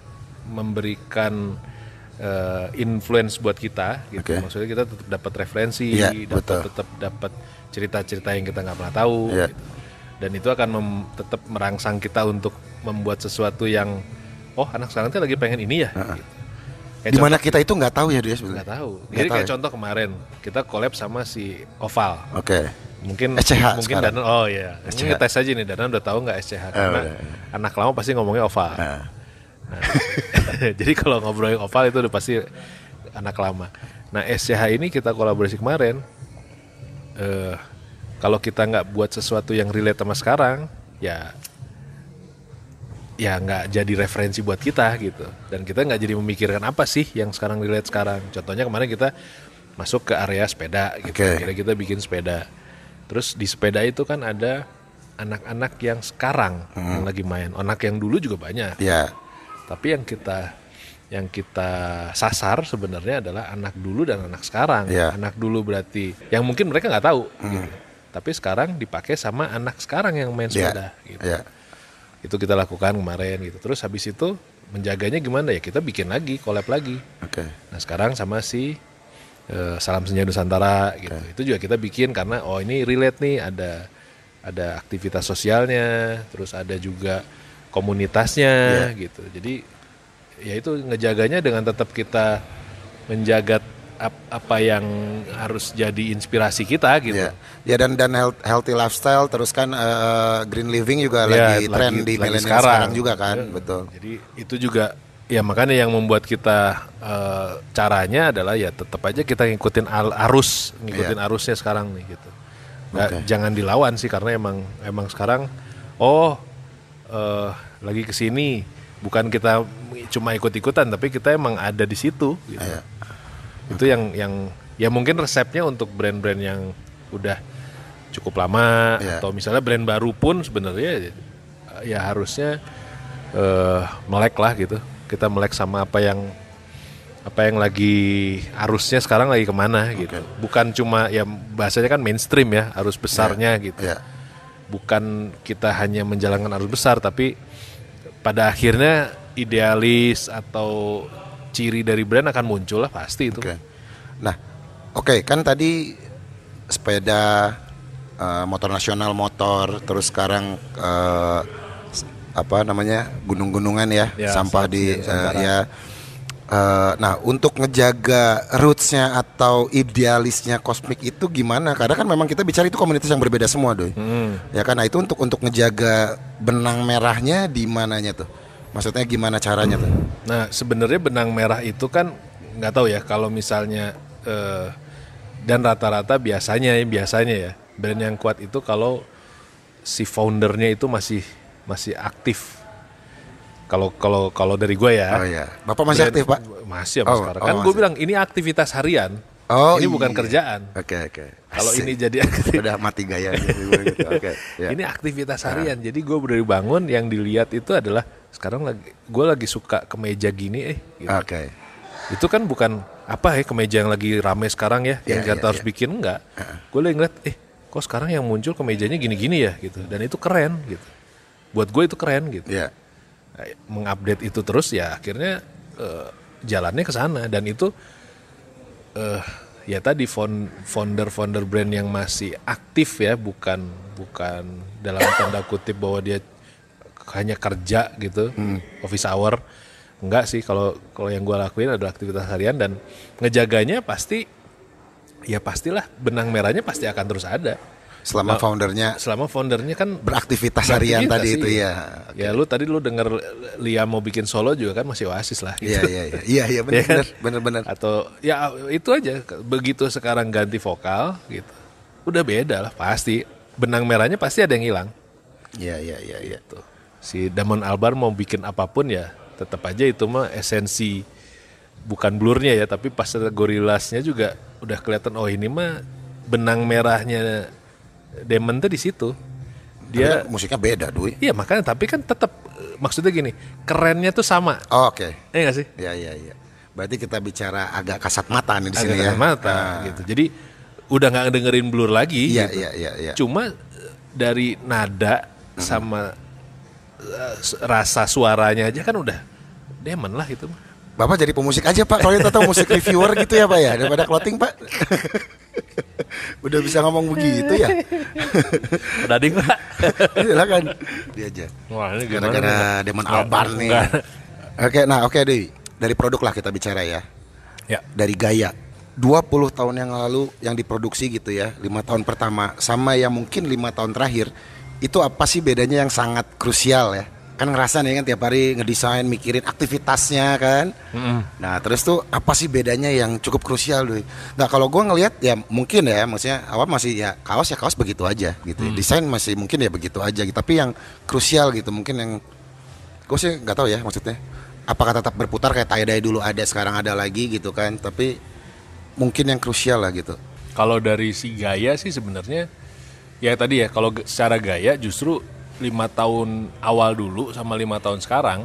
Speaker 1: memberikan eh, influence buat kita gitu.
Speaker 2: Oke.
Speaker 1: Maksudnya kita tetap dapat referensi,
Speaker 2: Iya,
Speaker 1: dapat tetap dapat cerita-cerita yang kita nggak pernah tahu
Speaker 2: Iya.
Speaker 1: gitu. Dan itu akan mem- tetap merangsang kita untuk membuat sesuatu yang oh anak sekarang lagi pengen ini ya gitu. Kayak
Speaker 2: di mana kita itu nggak tahu ya dia
Speaker 1: Nggak
Speaker 2: sebenarnya.
Speaker 1: tahu.
Speaker 2: Nggak
Speaker 1: Jadi
Speaker 2: tahu
Speaker 1: kayak
Speaker 2: ya?
Speaker 1: contoh kemarin kita collab sama si Oval.
Speaker 2: Oke,
Speaker 1: Mungkin
Speaker 2: SCH
Speaker 1: mungkin
Speaker 2: sekarang.
Speaker 1: Danan oh iya. Mungkin
Speaker 2: SCH.
Speaker 1: ngetes aja nih Danan udah tahu nggak SCH karena
Speaker 2: udah,
Speaker 1: anak lama pasti ngomongnya Oval.
Speaker 2: Nah.
Speaker 1: Nah, jadi kalau ngobrolin Oval itu udah pasti anak lama. Nah SCH ini kita kolaborasi kemarin. eh kalau kita nggak buat sesuatu yang relate sama sekarang, ya ya nggak jadi referensi buat kita gitu. Dan kita nggak jadi memikirkan apa sih yang sekarang relate sekarang. Contohnya kemarin kita masuk ke area sepeda gitu.
Speaker 2: Oke.
Speaker 1: Akhirnya kita bikin sepeda. Terus di sepeda itu kan ada anak-anak yang sekarang yang lagi main. Anak yang dulu juga banyak.
Speaker 2: Ya,
Speaker 1: tapi yang kita yang kita sasar sebenarnya adalah anak dulu dan anak sekarang.
Speaker 2: Iya.
Speaker 1: anak dulu berarti yang mungkin mereka nggak tahu gitu. tapi sekarang dipakai sama anak sekarang yang main
Speaker 2: ya,
Speaker 1: sepeda gitu.
Speaker 2: Ya.
Speaker 1: Itu kita lakukan kemarin gitu. Terus habis itu menjaganya gimana ya? Kita bikin lagi collab lagi.
Speaker 2: Oke,
Speaker 1: nah sekarang sama si eh, Salam Senja Nusantara gitu. Itu juga kita bikin karena oh ini relate nih. Ada ada aktivitas sosialnya, terus ada juga komunitasnya gitu. Jadi ya itu ngejaganya dengan tetap kita menjaga apa yang harus jadi inspirasi kita gitu.
Speaker 2: Ya, ya dan dan health- healthy lifestyle terus kan eh, green living juga
Speaker 1: Ya,
Speaker 2: lagi tren di milenial sekarang. juga kan, betul.
Speaker 1: Jadi itu juga ya makanya yang membuat kita eh, caranya adalah ya tetap aja kita ngikutin al- arus, ngikutin arusnya sekarang nih gitu. Nggak-
Speaker 2: Oke.
Speaker 1: jangan dilawan sih karena emang emang sekarang oh eh, lagi ke sini bukan kita cuma ikut-ikutan tapi kita emang ada di situ gitu.
Speaker 2: Iya.
Speaker 1: Itu yang yang ya mungkin resepnya untuk brand-brand yang udah cukup lama
Speaker 2: Iya.
Speaker 1: atau misalnya brand baru pun sebenarnya ya harusnya eh melek lah gitu. Kita melek sama apa yang apa yang lagi arusnya sekarang lagi ke mana gitu. Bukan cuma ya bahasanya kan mainstream ya, arus besarnya gitu.
Speaker 2: Ya.
Speaker 1: Bukan kita hanya menjalankan arus besar tapi pada akhirnya idealis atau ciri dari brand akan muncul lah pasti itu.
Speaker 2: Oke. Nah, oke kan tadi sepeda eh, motor nasional motor terus sekarang s- apa namanya gunung-gunungan ya,
Speaker 1: Ya,
Speaker 2: sampah di
Speaker 1: Nusantara.
Speaker 2: ya. Eh, nah untuk ngejaga rootsnya atau idealisnya kosmik itu gimana? Karena kan memang kita bicara itu komunitas yang berbeda semua, doi.
Speaker 1: Hmm.
Speaker 2: Ya kan, nah itu untuk untuk ngejaga benang merahnya di mananya tuh? Maksudnya gimana caranya tuh?
Speaker 1: Nah sebenarnya benang merah itu kan nggak tahu ya kalau misalnya eh, dan rata-rata biasanya biasanya ya brand yang kuat itu kalau si foundernya itu masih masih aktif. Kalau kalau kalau dari gue ya.
Speaker 2: Oh iya, bapak masih
Speaker 1: Brand-
Speaker 2: aktif pak?
Speaker 1: Masih apa
Speaker 2: Oh,
Speaker 1: sekarang.
Speaker 2: oh,
Speaker 1: Kan gue bilang ini aktivitas harian.
Speaker 2: Oh,
Speaker 1: ini bukan
Speaker 2: iya.
Speaker 1: kerjaan.
Speaker 2: Oke oke.
Speaker 1: Kalau
Speaker 2: Asik.
Speaker 1: ini jadi
Speaker 2: udah mati gaya gitu. Oke. ya.
Speaker 1: Ini aktivitas harian. Jadi gue baru bangun yang dilihat itu adalah sekarang lagi gue lagi suka kemeja gini eh. gitu.
Speaker 2: Oke.
Speaker 1: Itu kan bukan apa ya kemeja yang lagi rame sekarang ya yang
Speaker 2: Iya,
Speaker 1: kita
Speaker 2: iya,
Speaker 1: harus
Speaker 2: iya.
Speaker 1: bikin enggak. Gue lagi ngeliat eh kok sekarang yang muncul kemejanya gini-gini ya gitu. Dan itu keren gitu. Buat gue itu keren gitu.
Speaker 2: Ya.
Speaker 1: Nah, mengupdate itu terus ya akhirnya eh, jalannya ke sana dan itu eh ya tadi fon- founder-founder brand yang masih aktif ya bukan bukan dalam tanda kutip bahwa dia hanya kerja gitu office hour enggak sih kalau kalau yang gue lakuin adalah aktivitas harian dan ngejaganya pasti ya pastilah benang merahnya pasti akan terus ada
Speaker 2: Selama
Speaker 1: Nah,
Speaker 2: foundernya
Speaker 1: selama foundernya kan
Speaker 2: beraktivitas harian tadi itu
Speaker 1: iya.
Speaker 2: ya.
Speaker 1: Ya lu tadi lu denger Lia mau bikin solo juga kan masih oasis lah gitu.
Speaker 2: Iya iya iya. Iya iya benar
Speaker 1: Ya kan?
Speaker 2: benar benar benar.
Speaker 1: Atau ya itu aja begitu sekarang ganti vokal gitu. Udah beda lah pasti. Benang merahnya pasti ada yang hilang.
Speaker 2: Iya iya iya iya.
Speaker 1: Tuh. Si Damon Albar mau bikin apa pun ya tetap aja itu mah esensi bukan blurnya ya tapi pas ada gorilasnya juga udah kelihatan oh ini mah benang merahnya Damon tuh di situ.
Speaker 2: Dia musiknya beda, Dwi.
Speaker 1: Iya makanya tapi kan tetap maksudnya gini kerennya tuh sama,
Speaker 2: Oh, Oke.
Speaker 1: ya nggak sih?
Speaker 2: Iya iya iya. Berarti kita bicara agak kasat mata nih di
Speaker 1: Agak
Speaker 2: sini ya.
Speaker 1: kasat mata
Speaker 2: Ah.
Speaker 1: gitu. Jadi udah nggak dengerin blur lagi.
Speaker 2: Iya
Speaker 1: gitu.
Speaker 2: iya iya iya.
Speaker 1: Cuma eh, dari nada sama eh, s- rasa suaranya aja kan udah demon lah itu.
Speaker 2: Bapak jadi pemusik aja Pak. Kalau tahu musik reviewer gitu ya Pak ya daripada clothing Pak. Udah bisa ngomong begitu ya.
Speaker 1: Udah ding pak.
Speaker 2: Silakan. Dia aja.
Speaker 1: Wah ini gimana?
Speaker 2: Gara-gara
Speaker 1: nih?
Speaker 2: Demon Albarn nih. Oke, nah oke Dewi. Dari produk lah kita bicara ya.
Speaker 1: Ya.
Speaker 2: Dari gaya. 20 tahun yang lalu yang diproduksi gitu ya, lima tahun pertama sama yang mungkin lima tahun terakhir, itu apa sih bedanya yang sangat krusial ya? Kan ngerasa nih kan tiap hari ngedesain, mikirin aktivitasnya kan. Nah terus tuh apa sih bedanya yang cukup krusial Dewi? Nah kalau gua ngelihat ya mungkin ya, maksudnya awal masih ya kaos ya kaos begitu aja gitu. Desain masih mungkin ya begitu aja gitu. Tapi yang krusial gitu mungkin yang gue sih nggak tahu ya maksudnya apakah tetap berputar kayak tie dye dulu ada sekarang ada lagi gitu kan tapi mungkin yang krusial lah gitu
Speaker 1: Kalau dari si gaya sih sebenarnya ya tadi ya kalau secara gaya justru lima tahun awal dulu sama lima tahun sekarang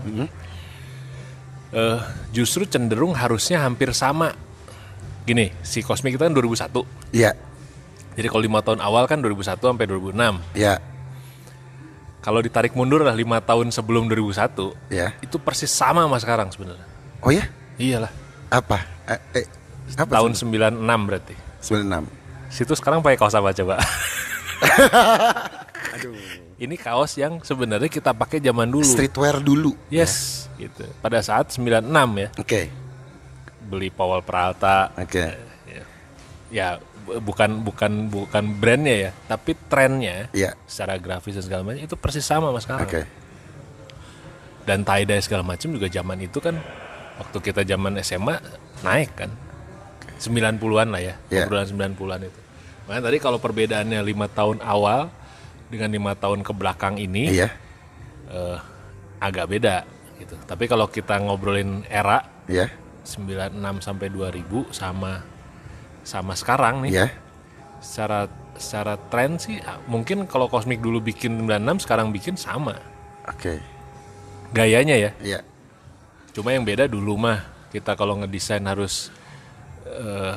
Speaker 1: eh, justru cenderung harusnya hampir sama. Gini, si Cosmic itu kan 2001.
Speaker 2: ya
Speaker 1: Jadi kalau lima tahun awal kan 2001 sampai 2006.
Speaker 2: ya
Speaker 1: Kalau ditarik mundur lah lima tahun sebelum 2001,
Speaker 2: ya
Speaker 1: itu persis sama sama sekarang sebenarnya.
Speaker 2: oh ya
Speaker 1: Iyalah.
Speaker 2: apa eh, eh, Apa
Speaker 1: tahun 96 berarti.
Speaker 2: 96.
Speaker 1: Situ sekarang pakai kaos apa coba? Ini kaos yang sebenarnya kita pakai zaman dulu.
Speaker 2: Streetwear dulu.
Speaker 1: Yes, gitu. Pada saat 96 ya,
Speaker 2: Oke.
Speaker 1: beli Powell Peralta.
Speaker 2: Oke.
Speaker 1: Ya, ya bu- bukan bukan bukan brandnya ya, tapi trennya
Speaker 2: Iya.
Speaker 1: secara grafis dan segala macam itu persis sama mas sekarang.
Speaker 2: Oke.
Speaker 1: Dan tie dye segala macam juga zaman itu kan waktu kita zaman SMA naik kan. 90-an lah ya, obrolan 90-an itu. Makanya tadi kalau perbedaannya lima tahun awal dengan lima tahun ke belakang ini
Speaker 2: Iya.
Speaker 1: eh, agak beda gitu. Tapi kalau kita ngobrolin era
Speaker 2: Iya.
Speaker 1: 96 sampai 2000 sama sama sekarang nih
Speaker 2: Iya.
Speaker 1: secara secara tren sih ah, mungkin kalau Cosmic dulu bikin 96 sekarang bikin sama
Speaker 2: Oke.
Speaker 1: gayanya ya
Speaker 2: Iya.
Speaker 1: cuma yang beda dulu mah kita kalau ngedesain harus eh,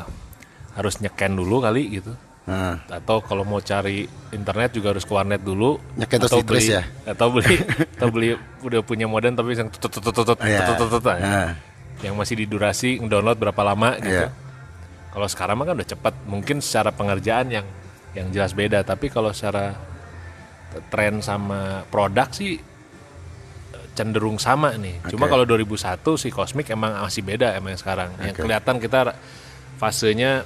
Speaker 1: harus nyeken dulu kali gitu
Speaker 2: Nah,
Speaker 1: atau kalau mau cari internet juga harus ke warnet dulu
Speaker 2: terus
Speaker 1: atau beli
Speaker 2: ya?
Speaker 1: atau beli atau beli udah punya modem tapi yang tutut tutut tutut tutut tutut, tutut, ya. Yang masih di durasi download berapa lama gitu kalau sekarang mah kan udah cepat mungkin secara pengerjaan yang yang jelas beda tapi kalau secara tren sama produk sih cenderung sama nih cuma
Speaker 2: Oke.
Speaker 1: kalau 2001 si Cosmic emang masih beda emang yang sekarang yang
Speaker 2: Oke.
Speaker 1: kelihatan kita fasenya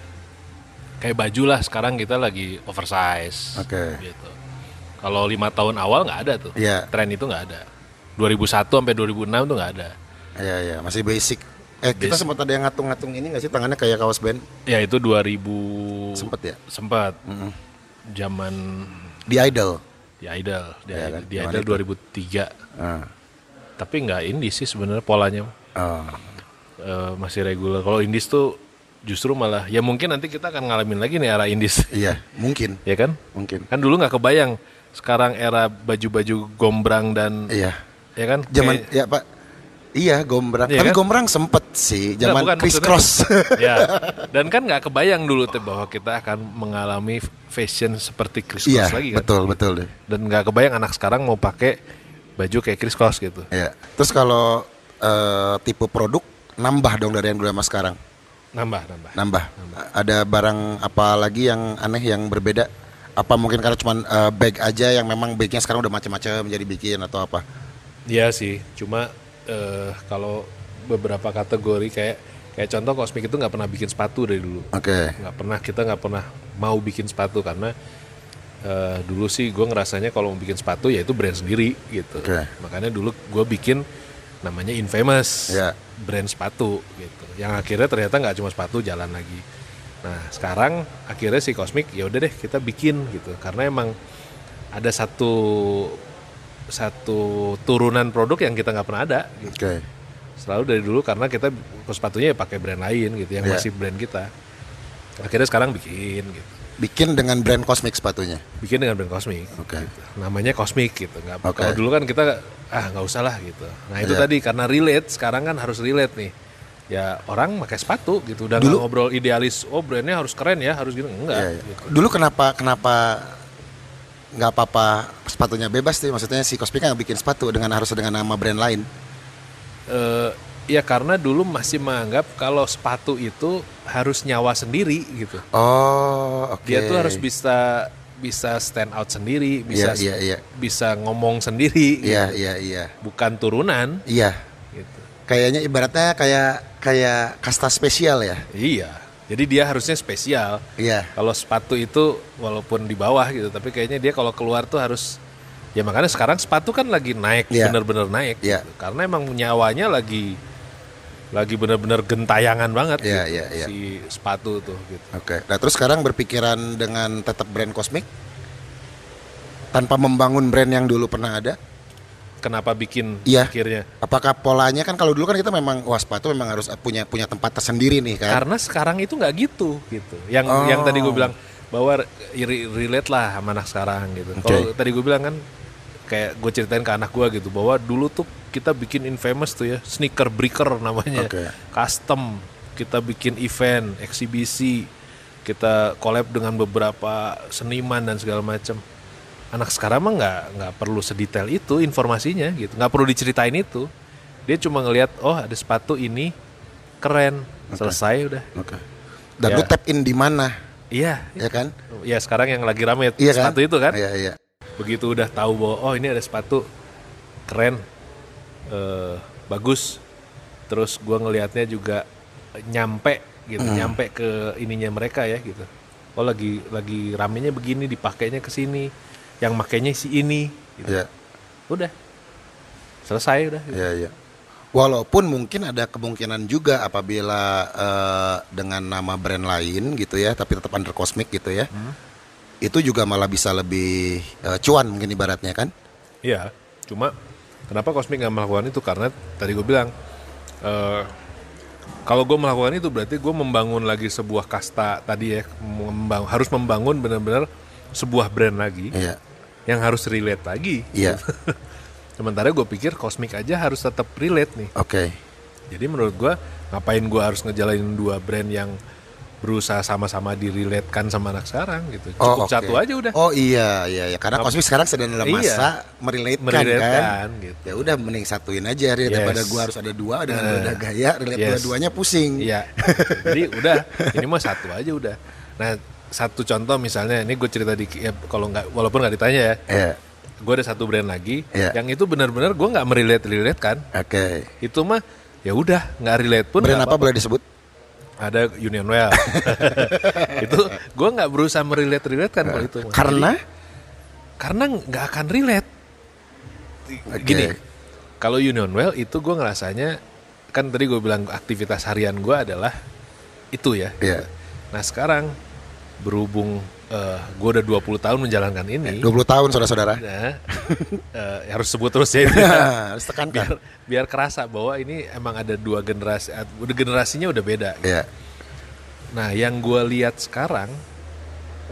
Speaker 1: kayak baju lah sekarang kita lagi oversize
Speaker 2: Oke.
Speaker 1: gitu kalau lima tahun awal nggak ada tuh
Speaker 2: Iya.
Speaker 1: tren itu nggak ada 2001 sampai 2006 tuh nggak ada
Speaker 2: Iya, iya, masih basic. Eh, kita
Speaker 1: Basic.
Speaker 2: sempat ada yang ngatung-ngatung ini nggak sih tangannya kayak kaos band?
Speaker 1: ya itu 2000
Speaker 2: Sempet ya?
Speaker 1: sempat zaman
Speaker 2: Di Idol.
Speaker 1: di Idol di,
Speaker 2: Iya kan,
Speaker 1: di Idol
Speaker 2: itu.
Speaker 1: 2003
Speaker 2: Ah.
Speaker 1: tapi nggak indie sih sebenarnya polanya
Speaker 2: Oh.
Speaker 1: Eh, masih reguler kalau indies tuh justru malah ya mungkin nanti kita akan ngalamin lagi nih era indies
Speaker 2: Iya, mungkin,
Speaker 1: ya kan
Speaker 2: mungkin.
Speaker 1: kan dulu nggak kebayang sekarang era baju-baju gombrang dan
Speaker 2: Iya.
Speaker 1: ya kan
Speaker 2: Zaman
Speaker 1: Kayak-
Speaker 2: ya Pak. Iya, gombrang.
Speaker 1: Iya
Speaker 2: Tapi
Speaker 1: kan?
Speaker 2: gombrang sempet sih, zaman
Speaker 1: bukan,
Speaker 2: Chris Cross.
Speaker 1: ya dan kan nggak kebayang dulu tuh bahwa kita akan mengalami fashion seperti Chris
Speaker 2: Iya,
Speaker 1: Cross lagi kan
Speaker 2: betul, betul deh.
Speaker 1: dan nggak kebayang anak sekarang mau pakai baju kayak Chris Cross gitu
Speaker 2: Iya. Terus kalau eh, tipe produk nambah dong dari yang dulu sama sekarang.
Speaker 1: Nambah nambah
Speaker 2: Nambah. Ada barang apa lagi yang aneh yang berbeda? Apa mungkin karena cuma eh, bag aja yang memang bagnya sekarang udah macam-macam jadi bikin atau apa?
Speaker 1: Iya sih cuma eh, kalau beberapa kategori kayak kayak contoh Cosmic itu nggak pernah bikin sepatu dari dulu
Speaker 2: Oke.
Speaker 1: nggak pernah kita nggak pernah mau bikin sepatu karena eh, dulu sih gue ngerasanya kalau mau bikin sepatu ya itu brand sendiri gitu
Speaker 2: Oke.
Speaker 1: makanya dulu gue bikin namanya Infamous
Speaker 2: Ya.
Speaker 1: Brand sepatu gitu yang akhirnya ternyata nggak cuma sepatu jalan lagi nah sekarang akhirnya si Cosmic ya udah deh kita bikin gitu karena emang ada satu satu turunan produk yang kita nggak pernah ada gitu
Speaker 2: Oke.
Speaker 1: selalu dari dulu karena kita sepatunya ya pakai brand lain gitu yang
Speaker 2: Iya.
Speaker 1: masih brand kita akhirnya sekarang bikin gitu
Speaker 2: Bikin dengan brand Cosmic sepatunya.
Speaker 1: bikin dengan brand Cosmic
Speaker 2: Oke.
Speaker 1: gitu. namanya Cosmic gitu nggak
Speaker 2: Oke.
Speaker 1: kalau dulu kan kita ah nggak usah lah gitu nah itu
Speaker 2: Iya.
Speaker 1: tadi karena relate sekarang kan harus relate nih ya orang pakai sepatu gitu udah
Speaker 2: Dulu-
Speaker 1: ngobrol idealis oh brandnya harus keren ya harus gitu enggak
Speaker 2: Iya, iya.
Speaker 1: gitu.
Speaker 2: Dulu kenapa kenapa nggak apa-apa sepatunya bebas sih? Maksudnya si Cosmic kan bikin sepatu dengan harus dengan nama brand lain.
Speaker 1: Eh, ya karena dulu masih menganggap kalau sepatu itu harus nyawa sendiri gitu
Speaker 2: Oh, oke.
Speaker 1: dia tuh harus bisa bisa stand out sendiri bisa
Speaker 2: Iya, iya, iya.
Speaker 1: bisa ngomong sendiri
Speaker 2: Iya,
Speaker 1: gitu.
Speaker 2: iya, iya.
Speaker 1: bukan turunan
Speaker 2: Iya.
Speaker 1: gitu
Speaker 2: Kayaknya ibaratnya kayak kayak kasta spesial ya.
Speaker 1: iya jadi dia harusnya spesial
Speaker 2: Iya.
Speaker 1: kalau sepatu itu walaupun di bawah gitu tapi kayaknya dia kalau keluar tuh harus ya makanya sekarang sepatu kan lagi naik
Speaker 2: Iya.
Speaker 1: bener-bener naik
Speaker 2: Iya.
Speaker 1: gitu. karena emang nyawanya lagi lagi bener-bener gentayangan banget
Speaker 2: Iya,
Speaker 1: gitu,
Speaker 2: iya, iya.
Speaker 1: si sepatu tuh gitu
Speaker 2: Oke. Nah, terus sekarang berpikiran dengan tetap brand Cosmic tanpa membangun brand yang dulu pernah ada.
Speaker 1: kenapa bikin
Speaker 2: Iya.
Speaker 1: akhirnya
Speaker 2: Apakah polanya kan kalau dulu kan kita memang wah sepatu memang harus punya punya tempat tersendiri nih kan.
Speaker 1: Karena sekarang itu nggak gitu gitu. Yang
Speaker 2: Oh.
Speaker 1: yang tadi gue bilang bahwa re- relate lah sama anak sekarang gitu.
Speaker 2: Oke.
Speaker 1: Kalau tadi gue bilang kan kayak gue ceritain ke anak gue gitu bahwa dulu tuh kita bikin infamous tuh ya sneaker breaker namanya,
Speaker 2: Oke.
Speaker 1: custom. Kita bikin event, eksibisi, kita collab dengan beberapa seniman dan segala macam. Anak sekarang mah nggak nggak perlu sedetail itu informasinya gitu, nggak perlu diceritain itu. Dia cuma ngelihat oh ada sepatu ini keren selesai udah.
Speaker 2: Oke. Dan
Speaker 1: Ya.
Speaker 2: lu tap in di mana?
Speaker 1: Iya,
Speaker 2: Ya kan?
Speaker 1: ya sekarang yang lagi rame
Speaker 2: Iya kan?
Speaker 1: sepatu itu kan.
Speaker 2: Iya, iya.
Speaker 1: Begitu udah tahu bahwa oh ini ada sepatu keren, eh, bagus. Terus gua ngelihatnya juga nyampe gitu,
Speaker 2: Hmm.
Speaker 1: nyampe ke ininya mereka ya gitu. Oh lagi lagi ramenya begini, dipakainya ke sini, yang makainya si ini. Gitu.
Speaker 2: Iya.
Speaker 1: Udah selesai udah. gitu.
Speaker 2: Iya, iya. Walaupun mungkin ada kemungkinan juga apabila eh, dengan nama brand lain gitu ya, tapi tetap under Cosmic gitu ya. Itu juga malah bisa lebih eh, cuan mungkin ibaratnya kan?
Speaker 1: Iya, cuma kenapa Cosmic nggak melakukan itu? Karena tadi gue bilang, eh, kalau gue melakukan itu berarti gue membangun lagi sebuah kasta tadi ya, membang- harus membangun benar-benar sebuah brand lagi
Speaker 2: Iya.
Speaker 1: yang harus relate lagi.
Speaker 2: Iya.
Speaker 1: Sementara gue pikir Cosmic aja harus tetap relate nih.
Speaker 2: Oke.
Speaker 1: Jadi menurut gue ngapain gue harus ngejalanin dua brand yang berusaha sama-sama direlatekan sama anak sekarang gitu. Cukup
Speaker 2: oke.
Speaker 1: satu aja udah.
Speaker 2: Oh iya iya iya karena Cosmic sekarang sedang dalam
Speaker 1: Iya.
Speaker 2: masa merelatekan
Speaker 1: Merelatekan,
Speaker 2: kan.
Speaker 1: gitu.
Speaker 2: Ya udah mending satuin aja
Speaker 1: Yes.
Speaker 2: daripada gua harus ada dua dengan
Speaker 1: Eh,
Speaker 2: beda gaya relate
Speaker 1: yes.
Speaker 2: dua-duanya pusing.
Speaker 1: Iya. Jadi udah, ini mah satu aja udah. Nah, satu contoh misalnya, ini gue cerita di ya, kalau nggak, walaupun nggak ditanya ya,
Speaker 2: Iya.
Speaker 1: gue ada satu brand lagi,
Speaker 2: Iya.
Speaker 1: yang itu benar-benar gue nggak merelate relate kan.
Speaker 2: Oke.
Speaker 1: Itu mah ya udah nggak relate pun.
Speaker 2: Brand
Speaker 1: nggak
Speaker 2: apa boleh disebut?
Speaker 1: Ada Union Well. itu gue nggak berusaha merelate relate kan kalau itu.
Speaker 2: Karena
Speaker 1: Jadi, karena nggak akan relate.
Speaker 2: Oke.
Speaker 1: Gini, kalau Union Well itu gue ngerasanya kan tadi gue bilang aktivitas harian gue adalah itu ya.
Speaker 2: Iya.
Speaker 1: Nah sekarang berhubung gue udah 20 tahun menjalankan ini,
Speaker 2: 20 tahun saudara-saudara.
Speaker 1: nah, eh, harus sebut terus ya.
Speaker 2: Harus tekankan.
Speaker 1: biar biar kerasa bahwa ini emang ada dua generasi, eh, udah generasinya udah beda.
Speaker 2: Iya.
Speaker 1: Nah yang gue lihat sekarang,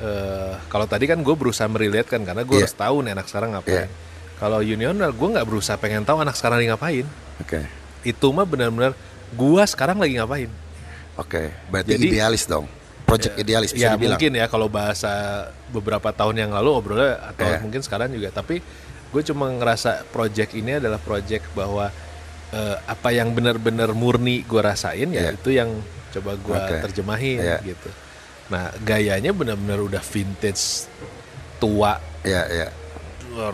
Speaker 1: eh, kalau tadi kan gue berusaha merelate kan karena gue
Speaker 2: Iya.
Speaker 1: harus tahu nih anak sekarang ngapain.
Speaker 2: Iya.
Speaker 1: Kalau Unional gue nggak berusaha pengen tahu anak sekarang lagi ngapain.
Speaker 2: Oke.
Speaker 1: Itu mah benar-benar gue sekarang lagi ngapain.
Speaker 2: Oke. Berarti
Speaker 1: Jadi-
Speaker 2: idealis dong. Project idealis bisa
Speaker 1: ya
Speaker 2: dibilang.
Speaker 1: mungkin ya kalau bahasa beberapa tahun yang lalu ngobrolnya atau
Speaker 2: Iya.
Speaker 1: mungkin sekarang juga tapi gue cuma ngerasa project ini adalah project bahwa eh, apa yang benar-benar murni gue rasain ya
Speaker 2: Iya.
Speaker 1: itu yang coba gue
Speaker 2: Oke.
Speaker 1: terjemahin
Speaker 2: Iya.
Speaker 1: gitu nah gayanya benar-benar udah vintage tua
Speaker 2: Iya, iya.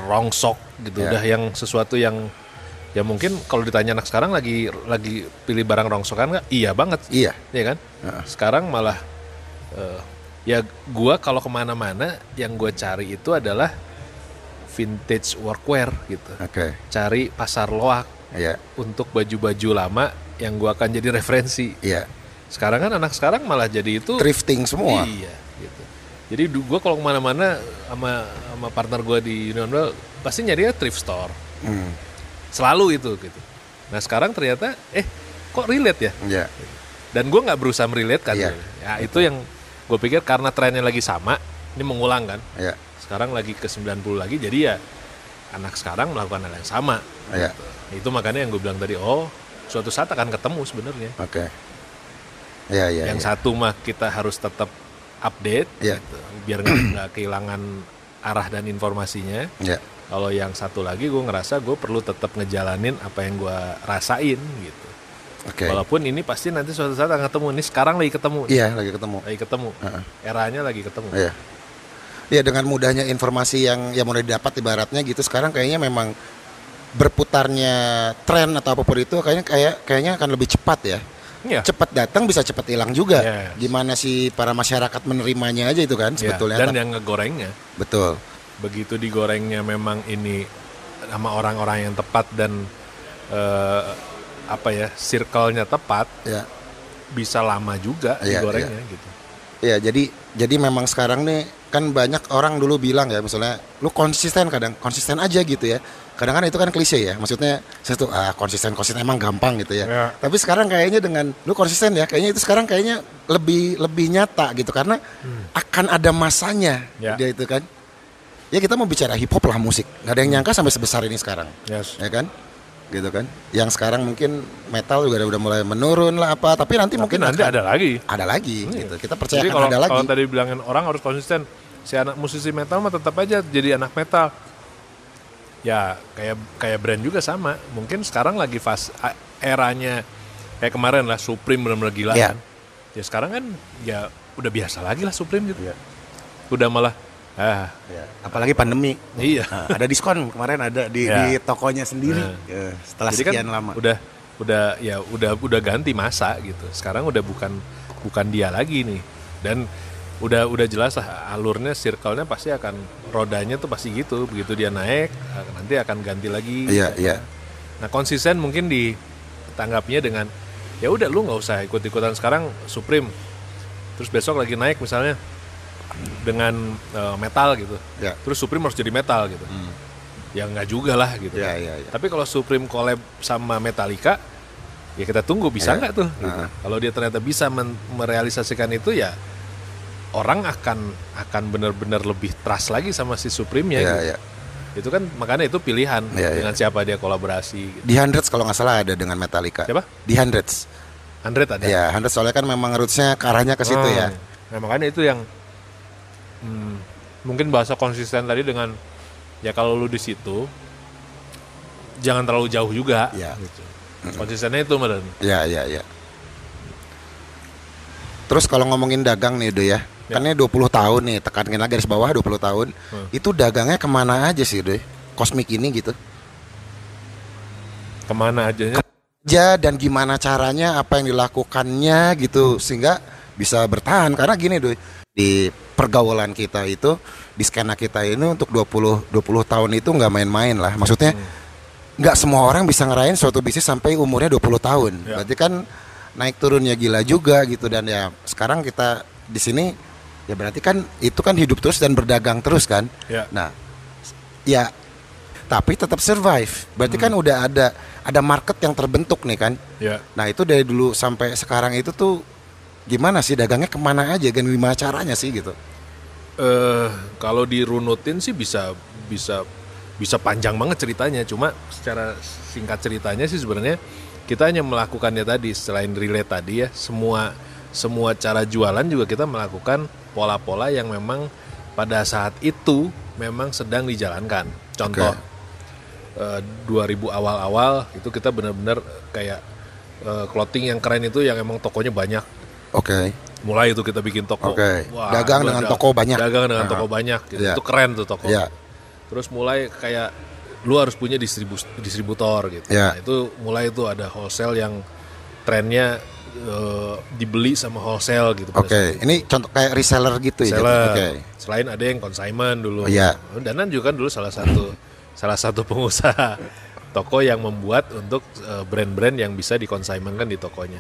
Speaker 1: rongsok gitu
Speaker 2: Iya.
Speaker 1: udah yang sesuatu yang ya mungkin kalau ditanya anak sekarang lagi lagi pilih barang rongsokan nggak iya banget
Speaker 2: Iya.
Speaker 1: Iya kan? Sekarang malah eh, ya gua kalau ke mana-mana yang gue cari itu adalah vintage workwear gitu.
Speaker 2: Oke.
Speaker 1: Cari pasar loak
Speaker 2: Iya.
Speaker 1: untuk baju-baju lama yang gua akan jadi referensi.
Speaker 2: Iya.
Speaker 1: Sekarang kan anak sekarang malah jadi itu
Speaker 2: Thrifting semua.
Speaker 1: Iya gitu. Jadi gua kalau ke mana-mana sama sama partner gua di Union Well pasti nyarinya thrift store.
Speaker 2: Hmm.
Speaker 1: Selalu itu gitu. Nah sekarang ternyata eh kok relate ya?
Speaker 2: Iya.
Speaker 1: dan gue nggak berusaha merelate kan
Speaker 2: Iya.
Speaker 1: ya itu yang gue pikir karena trennya lagi sama ini mengulang kan
Speaker 2: Iya.
Speaker 1: sekarang lagi ke 90 lagi jadi ya anak sekarang melakukan hal yang sama
Speaker 2: Iya.
Speaker 1: itu makanya yang gue bilang tadi oh suatu saat akan ketemu sebenarnya
Speaker 2: Oke. Iya, iya.
Speaker 1: yang
Speaker 2: iya.
Speaker 1: satu mah kita harus tetap update
Speaker 2: Iya.
Speaker 1: gitu, biar nggak kehilangan arah dan informasinya
Speaker 2: Iya.
Speaker 1: kalau yang satu lagi gue ngerasa gue perlu tetap ngejalanin apa yang gue rasain gitu
Speaker 2: Oke.
Speaker 1: walaupun ini pasti nanti suatu saat akan ketemu ini sekarang lagi ketemu
Speaker 2: Iya, lagi ketemu.
Speaker 1: lagi ketemu eranya lagi ketemu
Speaker 2: Iya. Iya dengan mudahnya informasi yang yang mulai didapat ibaratnya gitu sekarang kayaknya memang berputarnya tren atau apa pun itu kayaknya kayak kayaknya akan lebih cepat ya.
Speaker 1: Iya.
Speaker 2: Cepat datang bisa cepat hilang juga.
Speaker 1: Yes.
Speaker 2: Gimana sih para masyarakat menerimanya aja itu kan
Speaker 1: Ya,
Speaker 2: sebetulnya.
Speaker 1: dan yang ngegorengnya
Speaker 2: Betul.
Speaker 1: begitu digorengnya memang ini sama orang-orang yang tepat dan eh, apa ya circle-nya tepat
Speaker 2: Ya.
Speaker 1: bisa lama juga
Speaker 2: Iya,
Speaker 1: digorengnya gitu
Speaker 2: Ya, jadi jadi memang sekarang nih kan banyak orang dulu bilang ya misalnya lu konsisten kadang konsisten aja gitu ya. Kadang kan itu kan klise ya. Maksudnya saya tuh ah konsisten konsisten emang gampang gitu ya.
Speaker 1: Ya.
Speaker 2: Tapi sekarang kayaknya dengan lu konsisten ya, kayaknya itu sekarang kayaknya lebih lebih nyata gitu karena akan ada masanya
Speaker 1: Ya.
Speaker 2: dia itu kan. Ya kita mau bicara hip hop lah musik. nggak ada yang nyangka sampai sebesar ini sekarang.
Speaker 1: yes
Speaker 2: Ya kan? Gitu kan. Yang sekarang mungkin metal juga udah, udah mulai menurun lah apa, tapi nanti
Speaker 1: tapi
Speaker 2: mungkin
Speaker 1: nanti
Speaker 2: akan-
Speaker 1: ada lagi
Speaker 2: ada lagi gitu. Kita percaya
Speaker 1: kalau
Speaker 2: ada lagi.
Speaker 1: kalau tadi bilangin orang harus konsisten si anak musisi metal mah tetap aja jadi anak metal ya kayak kayak brand juga sama mungkin sekarang lagi fase eranya kayak kemarin lah Supreme benar-benar gila
Speaker 2: Iya.
Speaker 1: kan. Ya sekarang kan ya udah biasa lagi lah Supreme gitu.
Speaker 2: Iya.
Speaker 1: Udah malah ah
Speaker 2: Apalagi pandemi.
Speaker 1: iya.
Speaker 2: Nah, ada diskon kemarin ada di,
Speaker 1: Ya.
Speaker 2: di tokonya sendiri
Speaker 1: Nah.
Speaker 2: Ya, setelah
Speaker 1: Jadi kan
Speaker 2: sekian lama.
Speaker 1: udah udah ya udah udah ganti masa gitu. Sekarang udah bukan bukan dia lagi nih. Dan udah udah jelas lah alurnya circle-nya pasti akan rodanya tuh pasti gitu. Begitu dia naik nanti akan ganti lagi.
Speaker 2: Iya, iya.
Speaker 1: Nah, konsisten mungkin ditanggapnya dengan ya udah lu nggak usah ikut-ikutan sekarang Supreme. Terus besok lagi naik misalnya dengan eh, metal gitu.
Speaker 2: Ya.
Speaker 1: Terus Supreme harus jadi metal gitu. Ya nggak juga lah gitu.
Speaker 2: Iya, iya, iya.
Speaker 1: Tapi kalau Supreme collab sama Metallica, ya kita tunggu bisa
Speaker 2: Iya.
Speaker 1: nggak tuh? gitu.
Speaker 2: Nah.
Speaker 1: Kalau dia ternyata bisa merealisasikan itu ya orang akan akan benar-benar lebih trust lagi sama si Supreme-nya.
Speaker 2: Iya,
Speaker 1: gitu.
Speaker 2: iya.
Speaker 1: Itu kan makanya itu pilihan
Speaker 2: Iya, iya.
Speaker 1: dengan siapa dia kolaborasi. Gitu.
Speaker 2: Di Hundreds kalau nggak salah ada dengan Metallica.
Speaker 1: Siapa?
Speaker 2: Di Hundreds.
Speaker 1: Andre ada.
Speaker 2: Ya, Hundreds soalnya kan memang rootsnya ke arahnya ke situ
Speaker 1: Oh.
Speaker 2: ya.
Speaker 1: Nah makanya itu yang hmm, mungkin bahasa konsisten tadi dengan ya kalau lu di situ jangan terlalu jauh juga.
Speaker 2: Iya.
Speaker 1: Gitu. Konsistennya itu Meren.
Speaker 2: Ya, ya, ya. Terus kalau ngomongin dagang nih, Do ya.
Speaker 1: Ya.
Speaker 2: Kan ini 20 tahun nih, tekankan lagi garis bawah 20 tahun.
Speaker 1: Hmm.
Speaker 2: Itu dagangnya ke mana aja sih, Do? Kosmik ini gitu.
Speaker 1: Ke mana aja
Speaker 2: Ja dan gimana caranya, apa yang dilakukannya gitu sehingga bisa bertahan karena gini, Do. Di pergaulan kita itu, di skena kita ini untuk 20 20 tahun itu nggak main-main lah. Maksudnya nggak semua orang bisa ngerayain suatu bisnis sampai umurnya 20 tahun.
Speaker 1: Ya.
Speaker 2: Berarti kan naik turunnya gila juga gitu dan ya sekarang kita di sini ya berarti kan itu kan hidup terus dan berdagang terus kan.
Speaker 1: Ya.
Speaker 2: Nah, ya tapi tetap survive. Berarti
Speaker 1: Hmm.
Speaker 2: kan udah ada ada market yang terbentuk nih kan.
Speaker 1: Ya.
Speaker 2: Nah, itu dari dulu sampai sekarang itu tuh gimana sih dagangnya ke mana aja dan gimana caranya sih gitu.
Speaker 1: eh kalau dirunutin sih bisa bisa bisa panjang banget ceritanya. Cuma secara singkat ceritanya sih sebenarnya kita hanya melakukannya tadi selain relate tadi ya semua semua cara jualan juga kita melakukan pola-pola yang memang pada saat itu memang sedang dijalankan. Contoh eh, 2000 awal-awal itu kita benar-benar kayak eh, clothing yang keren itu yang emang tokonya banyak
Speaker 2: Oke.
Speaker 1: mulai itu kita bikin toko
Speaker 2: Oke. Dagang dengan toko banyak.
Speaker 1: dagang dengan
Speaker 2: Aha.
Speaker 1: toko banyak gitu.
Speaker 2: Iya.
Speaker 1: itu keren tuh toko
Speaker 2: Iya.
Speaker 1: terus mulai kayak lu harus punya distribu distributor gitu
Speaker 2: Iya.
Speaker 1: Nah, itu mulai itu ada wholesale yang trennya eh, dibeli sama wholesale gitu
Speaker 2: Oke.
Speaker 1: itu.
Speaker 2: Ini contoh kayak reseller gitu ya.
Speaker 1: Seller.
Speaker 2: Oke.
Speaker 1: selain ada yang consignment dulu
Speaker 2: Iya.
Speaker 1: Danan juga kan dulu salah satu salah satu pengusaha toko yang membuat untuk eh, brand-brand yang bisa dikonsignmentkan di tokonya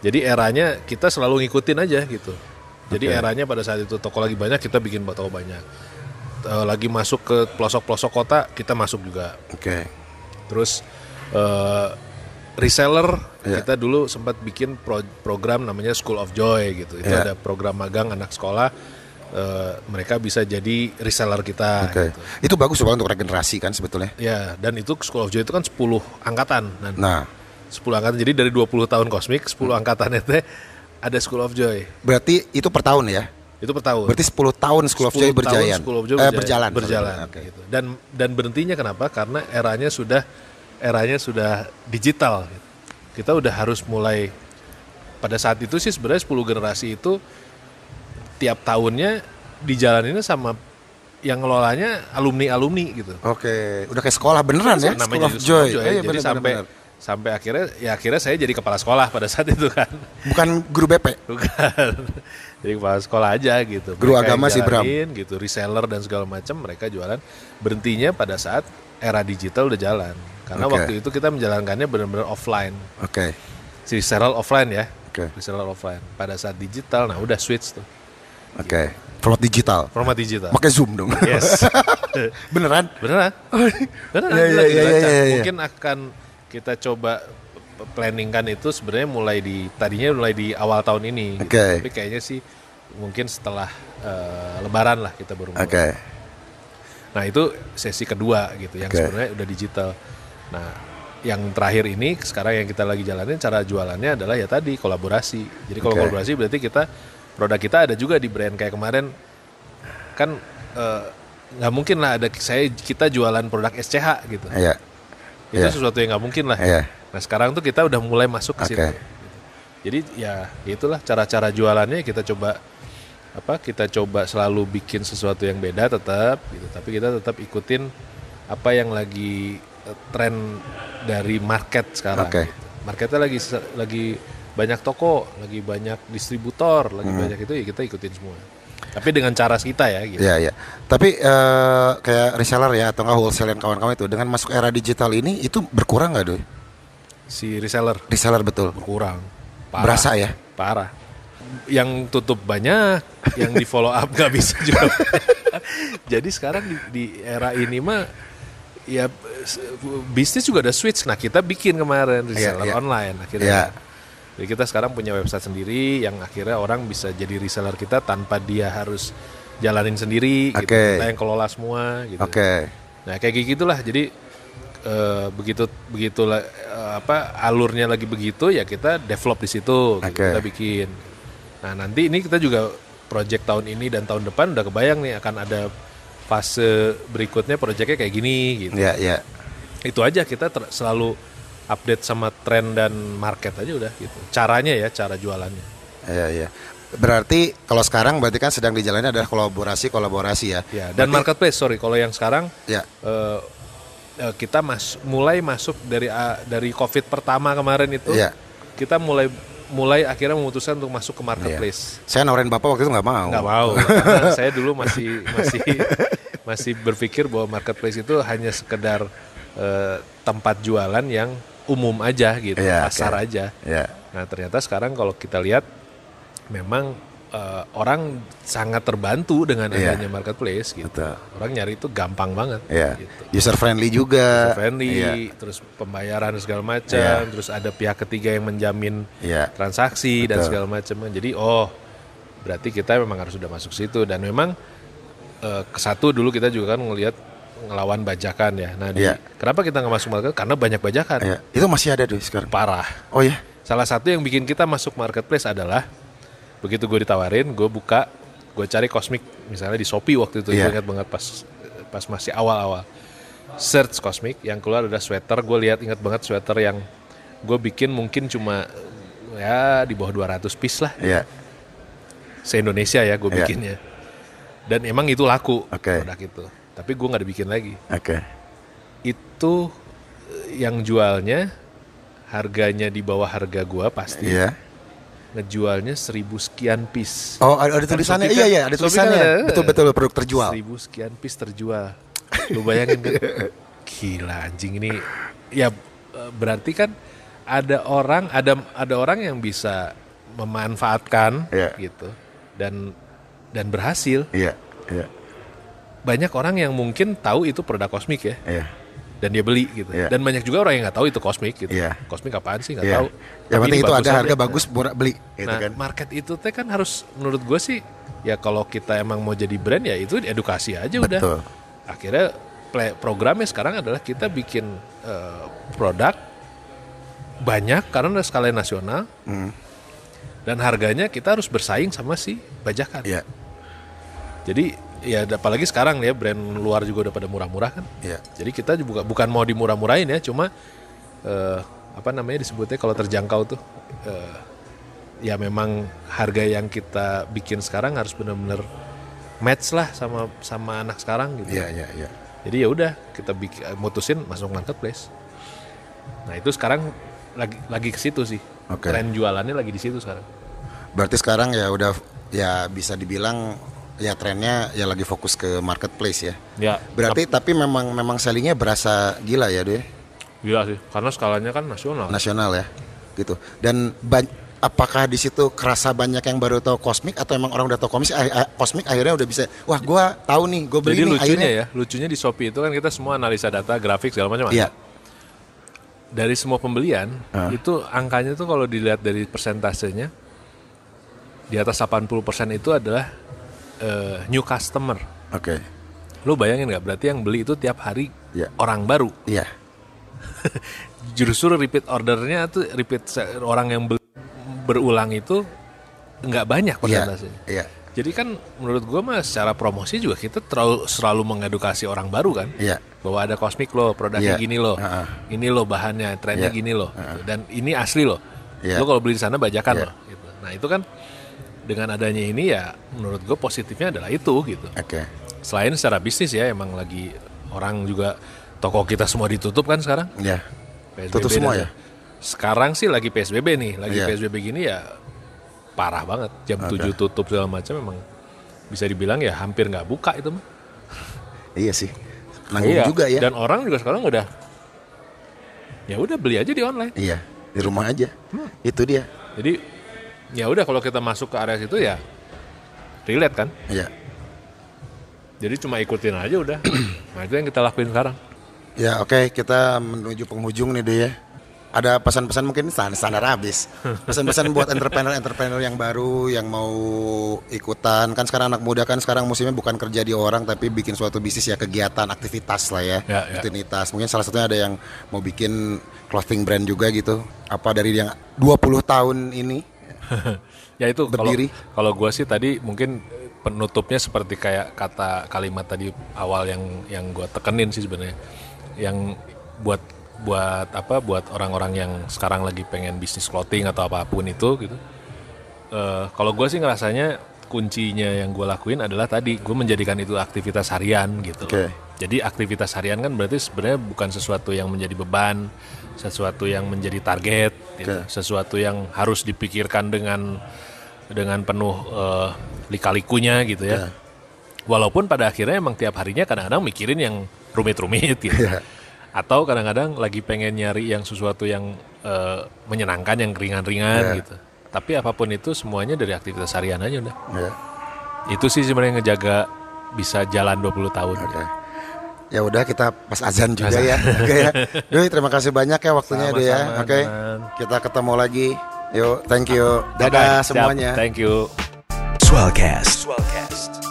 Speaker 1: jadi eranya kita selalu ngikutin aja gitu jadi
Speaker 2: Oke.
Speaker 1: eranya pada saat itu toko lagi banyak kita bikin toko banyak Eh, lagi masuk ke pelosok-pelosok kota kita masuk juga
Speaker 2: Oke.
Speaker 1: terus eh, reseller
Speaker 2: Iya.
Speaker 1: kita dulu sempat bikin pro- program namanya School of Joy gitu itu
Speaker 2: Iya.
Speaker 1: ada program magang anak sekolah eh, mereka bisa jadi reseller kita
Speaker 2: Oke.
Speaker 1: gitu.
Speaker 2: Itu bagus banget untuk regenerasi kan sebetulnya.
Speaker 1: ya dan itu School of Joy itu kan 10 angkatan dan
Speaker 2: Nah,
Speaker 1: 10 angkatan jadi dari 20 tahun kosmik 10 angkatan itu ada School of Joy
Speaker 2: berarti itu per tahun ya.
Speaker 1: itu per tahun
Speaker 2: Berarti 10 tahun School of
Speaker 1: 10
Speaker 2: Joy
Speaker 1: tahun
Speaker 2: berjalan.
Speaker 1: School of Joy
Speaker 2: Eh,
Speaker 1: berjalan,
Speaker 2: berjalan.
Speaker 1: berjalan
Speaker 2: Oke.
Speaker 1: gitu. Dan dan berhentinya kenapa? Karena eranya sudah eranya sudah digital. gitu. Kita udah harus mulai pada saat itu sih sebenarnya 10 generasi itu tiap tahunnya dijalaninnya sama yang ngelolanya alumni-alumni gitu.
Speaker 2: Oke, udah kayak sekolah beneran ya? School of Joy.
Speaker 1: School of
Speaker 2: Eh, iya,
Speaker 1: Jadi
Speaker 2: bener,
Speaker 1: sampai
Speaker 2: bener.
Speaker 1: Sampai akhirnya ya akhirnya saya jadi kepala sekolah pada saat itu kan.
Speaker 2: bukan guru BP.
Speaker 1: Bukan. Jadi kepala sekolah aja gitu.
Speaker 2: Guru
Speaker 1: Mereka
Speaker 2: agama sih, Bram.
Speaker 1: gitu, reseller dan segala macam mereka jualan. Berhentinya pada saat era digital udah jalan. Karena
Speaker 2: Oke.
Speaker 1: waktu itu kita menjalankannya benar-benar offline.
Speaker 2: Oke.
Speaker 1: Si reseller offline ya.
Speaker 2: Oke.
Speaker 1: Reseller offline. Pada saat digital nah udah switch tuh.
Speaker 2: Oke. Format digital.
Speaker 1: Format digital.
Speaker 2: Pakai Zoom dong.
Speaker 1: Yes.
Speaker 2: beneran?
Speaker 1: Beneran? Beneran?
Speaker 2: Iya,
Speaker 1: gila,
Speaker 2: iya,
Speaker 1: gila,
Speaker 2: iya,
Speaker 1: Cak.
Speaker 2: iya, iya.
Speaker 1: Mungkin akan kita coba planningkan itu sebenarnya mulai di tadinya mulai di awal tahun ini. gitu.
Speaker 2: Oke.
Speaker 1: Tapi kayaknya sih mungkin setelah eh, Lebaran lah kita baru. mulai.
Speaker 2: Oke.
Speaker 1: Nah itu sesi kedua gitu yang
Speaker 2: Oke.
Speaker 1: sebenarnya udah digital. Nah yang terakhir ini sekarang yang kita lagi jalanin cara jualannya adalah ya tadi kolaborasi. Jadi kalau
Speaker 2: Oke.
Speaker 1: kolaborasi berarti kita produk kita ada juga di brand kayak kemarin kan eh, nggak mungkin lah ada saya kita jualan produk SCH gitu.
Speaker 2: Iya.
Speaker 1: Itu
Speaker 2: Iya.
Speaker 1: sesuatu yang nggak mungkin lah.
Speaker 2: Iya.
Speaker 1: Nah sekarang tuh kita udah mulai masuk ke
Speaker 2: Oke.
Speaker 1: situ. Jadi ya itulah cara-cara jualannya kita coba apa kita coba selalu bikin sesuatu yang beda tetap gitu. Tapi kita tetap ikutin apa yang lagi eh, tren dari market sekarang.
Speaker 2: Oke.
Speaker 1: gitu. Marketnya lagi lagi banyak toko, lagi banyak distributor, lagi
Speaker 2: Hmm.
Speaker 1: banyak itu ya kita ikutin semua. Tapi dengan cara kita ya gitu.
Speaker 2: Iya, iya. Tapi eh, kayak reseller ya atau nggak wholesale dan kawan-kawan itu dengan masuk era digital ini itu berkurang nggak doi?
Speaker 1: Si reseller
Speaker 2: Reseller betul.
Speaker 1: berkurang. Parah.
Speaker 2: Berasa ya?
Speaker 1: Parah. Yang tutup banyak, yang di follow up nggak bisa juga. Jadi sekarang di, di era ini mah ya bisnis juga ada switch. Nah kita bikin kemarin reseller
Speaker 2: iya.
Speaker 1: online akhirnya.
Speaker 2: Iya.
Speaker 1: Jadi kita sekarang punya website sendiri yang akhirnya orang bisa jadi reseller kita tanpa dia harus jalanin sendiri. Gitu.
Speaker 2: Oke.
Speaker 1: Kita yang kelola semua. Gitu.
Speaker 2: Oke.
Speaker 1: Nah kayak gitulah. Jadi eh, begitu begitu lah, eh, apa alurnya lagi begitu ya kita develop di situ. gitu.
Speaker 2: Oke.
Speaker 1: Kita bikin. Nah nanti ini kita juga project tahun ini dan tahun depan udah kebayang nih akan ada fase berikutnya projectnya kayak gini gitu.
Speaker 2: Iya, iya.
Speaker 1: Itu aja kita ter- selalu update sama tren dan market aja udah gitu. Caranya ya cara jualannya.
Speaker 2: Iya, iya. Berarti kalau sekarang berarti kan sedang dijalani adalah kolaborasi kolaborasi ya.
Speaker 1: Ya dan marketplace sorry kalau yang sekarang
Speaker 2: Ya.
Speaker 1: eh, kita mas mulai masuk dari ah, dari covid pertama kemarin itu
Speaker 2: Iya.
Speaker 1: kita mulai mulai akhirnya memutuskan untuk masuk ke marketplace
Speaker 2: Saya nawarin bapak waktu itu nggak mau.
Speaker 1: nggak mau karena saya dulu masih masih masih berpikir bahwa marketplace itu hanya sekedar eh, tempat jualan yang umum aja gitu
Speaker 2: Iya,
Speaker 1: pasar
Speaker 2: oke.
Speaker 1: aja
Speaker 2: Ya.
Speaker 1: nah ternyata sekarang kalau kita lihat memang eh, orang sangat terbantu dengan
Speaker 2: Iya.
Speaker 1: adanya marketplace gitu
Speaker 2: Betul.
Speaker 1: orang nyari itu gampang banget
Speaker 2: Ya.
Speaker 1: gitu
Speaker 2: User friendly juga.
Speaker 1: friendly,
Speaker 2: Iya.
Speaker 1: terus pembayaran segala macam,
Speaker 2: Iya.
Speaker 1: terus ada pihak ketiga yang menjamin
Speaker 2: Iya.
Speaker 1: transaksi dan
Speaker 2: Betul.
Speaker 1: segala macam. Jadi oh berarti kita memang harus sudah masuk situ dan memang ke satu dulu kita juga kan ngelihat ngelawan bajakan ya. Nah, di-
Speaker 2: Iya.
Speaker 1: kenapa kita nggak masuk market? Karena banyak bajakan.
Speaker 2: Iya. Itu masih ada tuh sekarang.
Speaker 1: Parah.
Speaker 2: Oh ya.
Speaker 1: Salah satu yang bikin kita masuk marketplace adalah begitu gue ditawarin, gue buka, gue cari kosmik misalnya di Shopee waktu itu, gue ingat banget pas pas masih awal-awal. Search kosmik, yang keluar ada sweater, gue lihat ingat banget sweater yang gue bikin mungkin cuma ya di bawah 200 piece lah
Speaker 2: Iya.
Speaker 1: se Indonesia ya gue
Speaker 2: Iya.
Speaker 1: bikinnya. Dan emang itu laku
Speaker 2: Oke.
Speaker 1: produk itu. Tapi gue nggak dibikin lagi.
Speaker 2: Oke.
Speaker 1: Itu eh, yang jualnya harganya di bawah harga gua pasti.
Speaker 2: Iya.
Speaker 1: ngejualnya seribu sekian piece.
Speaker 2: Oh, ada, ada tulisannya.
Speaker 1: Shopee
Speaker 2: Iya,
Speaker 1: kan-
Speaker 2: iya, ada
Speaker 1: Shopee kan
Speaker 2: tulisannya.
Speaker 1: ada-
Speaker 2: Betul, betul produk terjual.
Speaker 1: Seribu sekian piece terjual. Lu bayangin kan? Gila anjing ini. Ya eh, berarti kan ada orang, ada ada orang yang bisa memanfaatkan
Speaker 2: Iya.
Speaker 1: gitu dan dan berhasil.
Speaker 2: Iya, iya,
Speaker 1: Banyak orang yang mungkin tahu itu produk kosmik ya
Speaker 2: iya.
Speaker 1: dan dia beli gitu.
Speaker 2: Iya.
Speaker 1: Dan banyak juga orang yang nggak tahu itu kosmik gitu.
Speaker 2: Iya.
Speaker 1: Kosmik apaan sih nggak
Speaker 2: Iya.
Speaker 1: tahu.
Speaker 2: Yang
Speaker 1: Tapi
Speaker 2: penting itu ada
Speaker 1: aja.
Speaker 2: harga bagus murah beli gitu
Speaker 1: nah,
Speaker 2: kan.
Speaker 1: market itu teh kan harus menurut gue sih ya kalau kita emang mau jadi brand ya itu edukasi aja udah.
Speaker 2: Betul.
Speaker 1: Akhirnya play, programnya sekarang adalah kita bikin eh, produk banyak karena udah skala nasional
Speaker 2: Hmm.
Speaker 1: dan harganya kita harus bersaing sama si bajakan.
Speaker 2: Iya,
Speaker 1: Jadi ya apalagi sekarang ya brand luar juga udah pada murah-murah kan.
Speaker 2: iya.
Speaker 1: Jadi kita juga bukan mau dimurah-murahin ya, cuma eh, apa namanya disebutnya kalau terjangkau tuh eh, ya memang harga yang kita bikin sekarang harus benar-benar match lah sama sama anak sekarang gitu.
Speaker 2: Iya, iya, iya.
Speaker 1: Jadi ya udah kita bikin mutusin masuk marketplace. Nah itu sekarang lagi lagi ke situ sih.
Speaker 2: Oke.
Speaker 1: Tren jualannya lagi di situ sekarang.
Speaker 2: Berarti sekarang ya udah ya bisa dibilang ya trennya ya lagi fokus ke marketplace ya.
Speaker 1: Ya.
Speaker 2: Berarti tapi memang memang sellingnya berasa gila ya deh
Speaker 1: gila sih, karena skalanya kan nasional.
Speaker 2: nasional ya gitu. Dan apakah di situ kerasa banyak yang baru tahu kosmik atau emang orang udah tahu kosmik kosmik akhirnya udah bisa wah gua tahu nih gue beli
Speaker 1: Jadi
Speaker 2: nih
Speaker 1: lucunya
Speaker 2: akhirnya
Speaker 1: ya, lucunya di Shopee itu kan kita semua analisa data, grafik segala macam.
Speaker 2: Iya.
Speaker 1: Dari semua pembelian
Speaker 2: Ah.
Speaker 1: itu angkanya tuh kalau dilihat dari persentasenya di atas 80% itu adalah eh, new customer.
Speaker 2: Oke.
Speaker 1: Lu bayangin nggak? Berarti yang beli itu tiap hari
Speaker 2: Iya.
Speaker 1: orang baru.
Speaker 2: Iya.
Speaker 1: Justru repeat ordernya tuh repeat orang yang beli, berulang itu nggak banyak
Speaker 2: Iya.
Speaker 1: persentasenya.
Speaker 2: Iya.
Speaker 1: Jadi kan menurut gua mah secara promosi juga kita terlalu selalu mengedukasi orang baru kan.
Speaker 2: Iya.
Speaker 1: Bahwa ada kosmik loh, produknya
Speaker 2: Iya.
Speaker 1: gini loh.
Speaker 2: Ha-ha.
Speaker 1: Ini loh bahannya, trennya
Speaker 2: Iya.
Speaker 1: gini loh. Dan ini asli loh.
Speaker 2: Iya.
Speaker 1: Lo kalau beli di sana bajakan
Speaker 2: Iya.
Speaker 1: loh. Gitu. Nah itu kan dengan adanya ini ya menurut gue positifnya adalah itu gitu.
Speaker 2: Oke.
Speaker 1: Selain secara bisnis ya emang lagi orang juga toko kita semua ditutup kan sekarang.
Speaker 2: Ya.
Speaker 1: PSBB
Speaker 2: Tutup semua ya?
Speaker 1: Sekarang sih lagi PSBB nih, lagi
Speaker 2: Iya.
Speaker 1: PSBB gini ya parah banget. Jam
Speaker 2: Oke.
Speaker 1: 7 tutup segala macam memang bisa dibilang ya hampir nggak buka itu mah.
Speaker 2: Iya sih. Nanggung
Speaker 1: Iya.
Speaker 2: juga ya.
Speaker 1: Dan orang juga sekarang udah ya udah beli aja di online.
Speaker 2: Iya. Di rumah aja. Itu dia.
Speaker 1: Jadi ya udah kalau kita masuk ke area situ ya relate kan.
Speaker 2: Iya.
Speaker 1: Jadi cuma ikutin aja udah. nah itu yang kita lakuin sekarang.
Speaker 2: Ya oke kita menuju penghujung nih deh ya. Ada pesan-pesan mungkin standar, standar habis. Pesan-pesan buat entrepreneur-entrepreneur yang baru yang mau ikutan kan sekarang anak muda kan sekarang musimnya bukan kerja di orang tapi bikin suatu bisnis ya kegiatan aktivitas lah ya.
Speaker 1: Ya, ya.
Speaker 2: Rutinitas. Mungkin salah satunya ada yang mau bikin clothing brand juga gitu. Apa dari yang 20 tahun ini?
Speaker 1: ya itu kalau
Speaker 2: Berdiri.
Speaker 1: kalau gua sih tadi mungkin penutupnya seperti kayak kata kalimat tadi awal yang yang gua tekenin sih sebenarnya yang buat buat apa buat orang-orang yang sekarang lagi pengen bisnis clothing atau apa pun itu gitu Eh, kalau gue sih ngerasanya kuncinya yang gue lakuin adalah tadi gue menjadikan itu aktivitas harian gitu
Speaker 2: Oke.
Speaker 1: Jadi aktivitas harian kan berarti sebenarnya bukan sesuatu yang menjadi beban sesuatu yang menjadi target gitu.
Speaker 2: Oke.
Speaker 1: sesuatu yang harus dipikirkan dengan dengan penuh eh, lika-likunya gitu ya
Speaker 2: Ya.
Speaker 1: walaupun pada akhirnya emang tiap harinya kadang-kadang mikirin yang rumit-rumit gitu
Speaker 2: Ya.
Speaker 1: atau kadang-kadang lagi pengen nyari yang sesuatu yang eh, menyenangkan yang ringan-ringan
Speaker 2: Ya.
Speaker 1: gitu tapi apa pun itu semuanya dari aktivitas harian aja udah
Speaker 2: Ya.
Speaker 1: itu sih sebenarnya ngejaga bisa jalan 20 tahun
Speaker 2: Oke. Ya udah kita pas azan juga ya. Oke ya. Doi terima kasih banyak ya waktunya Doi ya. Oke.
Speaker 1: teman.
Speaker 2: Kita ketemu lagi. Yuk, thank you. Dadah semuanya.
Speaker 1: thank you
Speaker 3: Swellcast.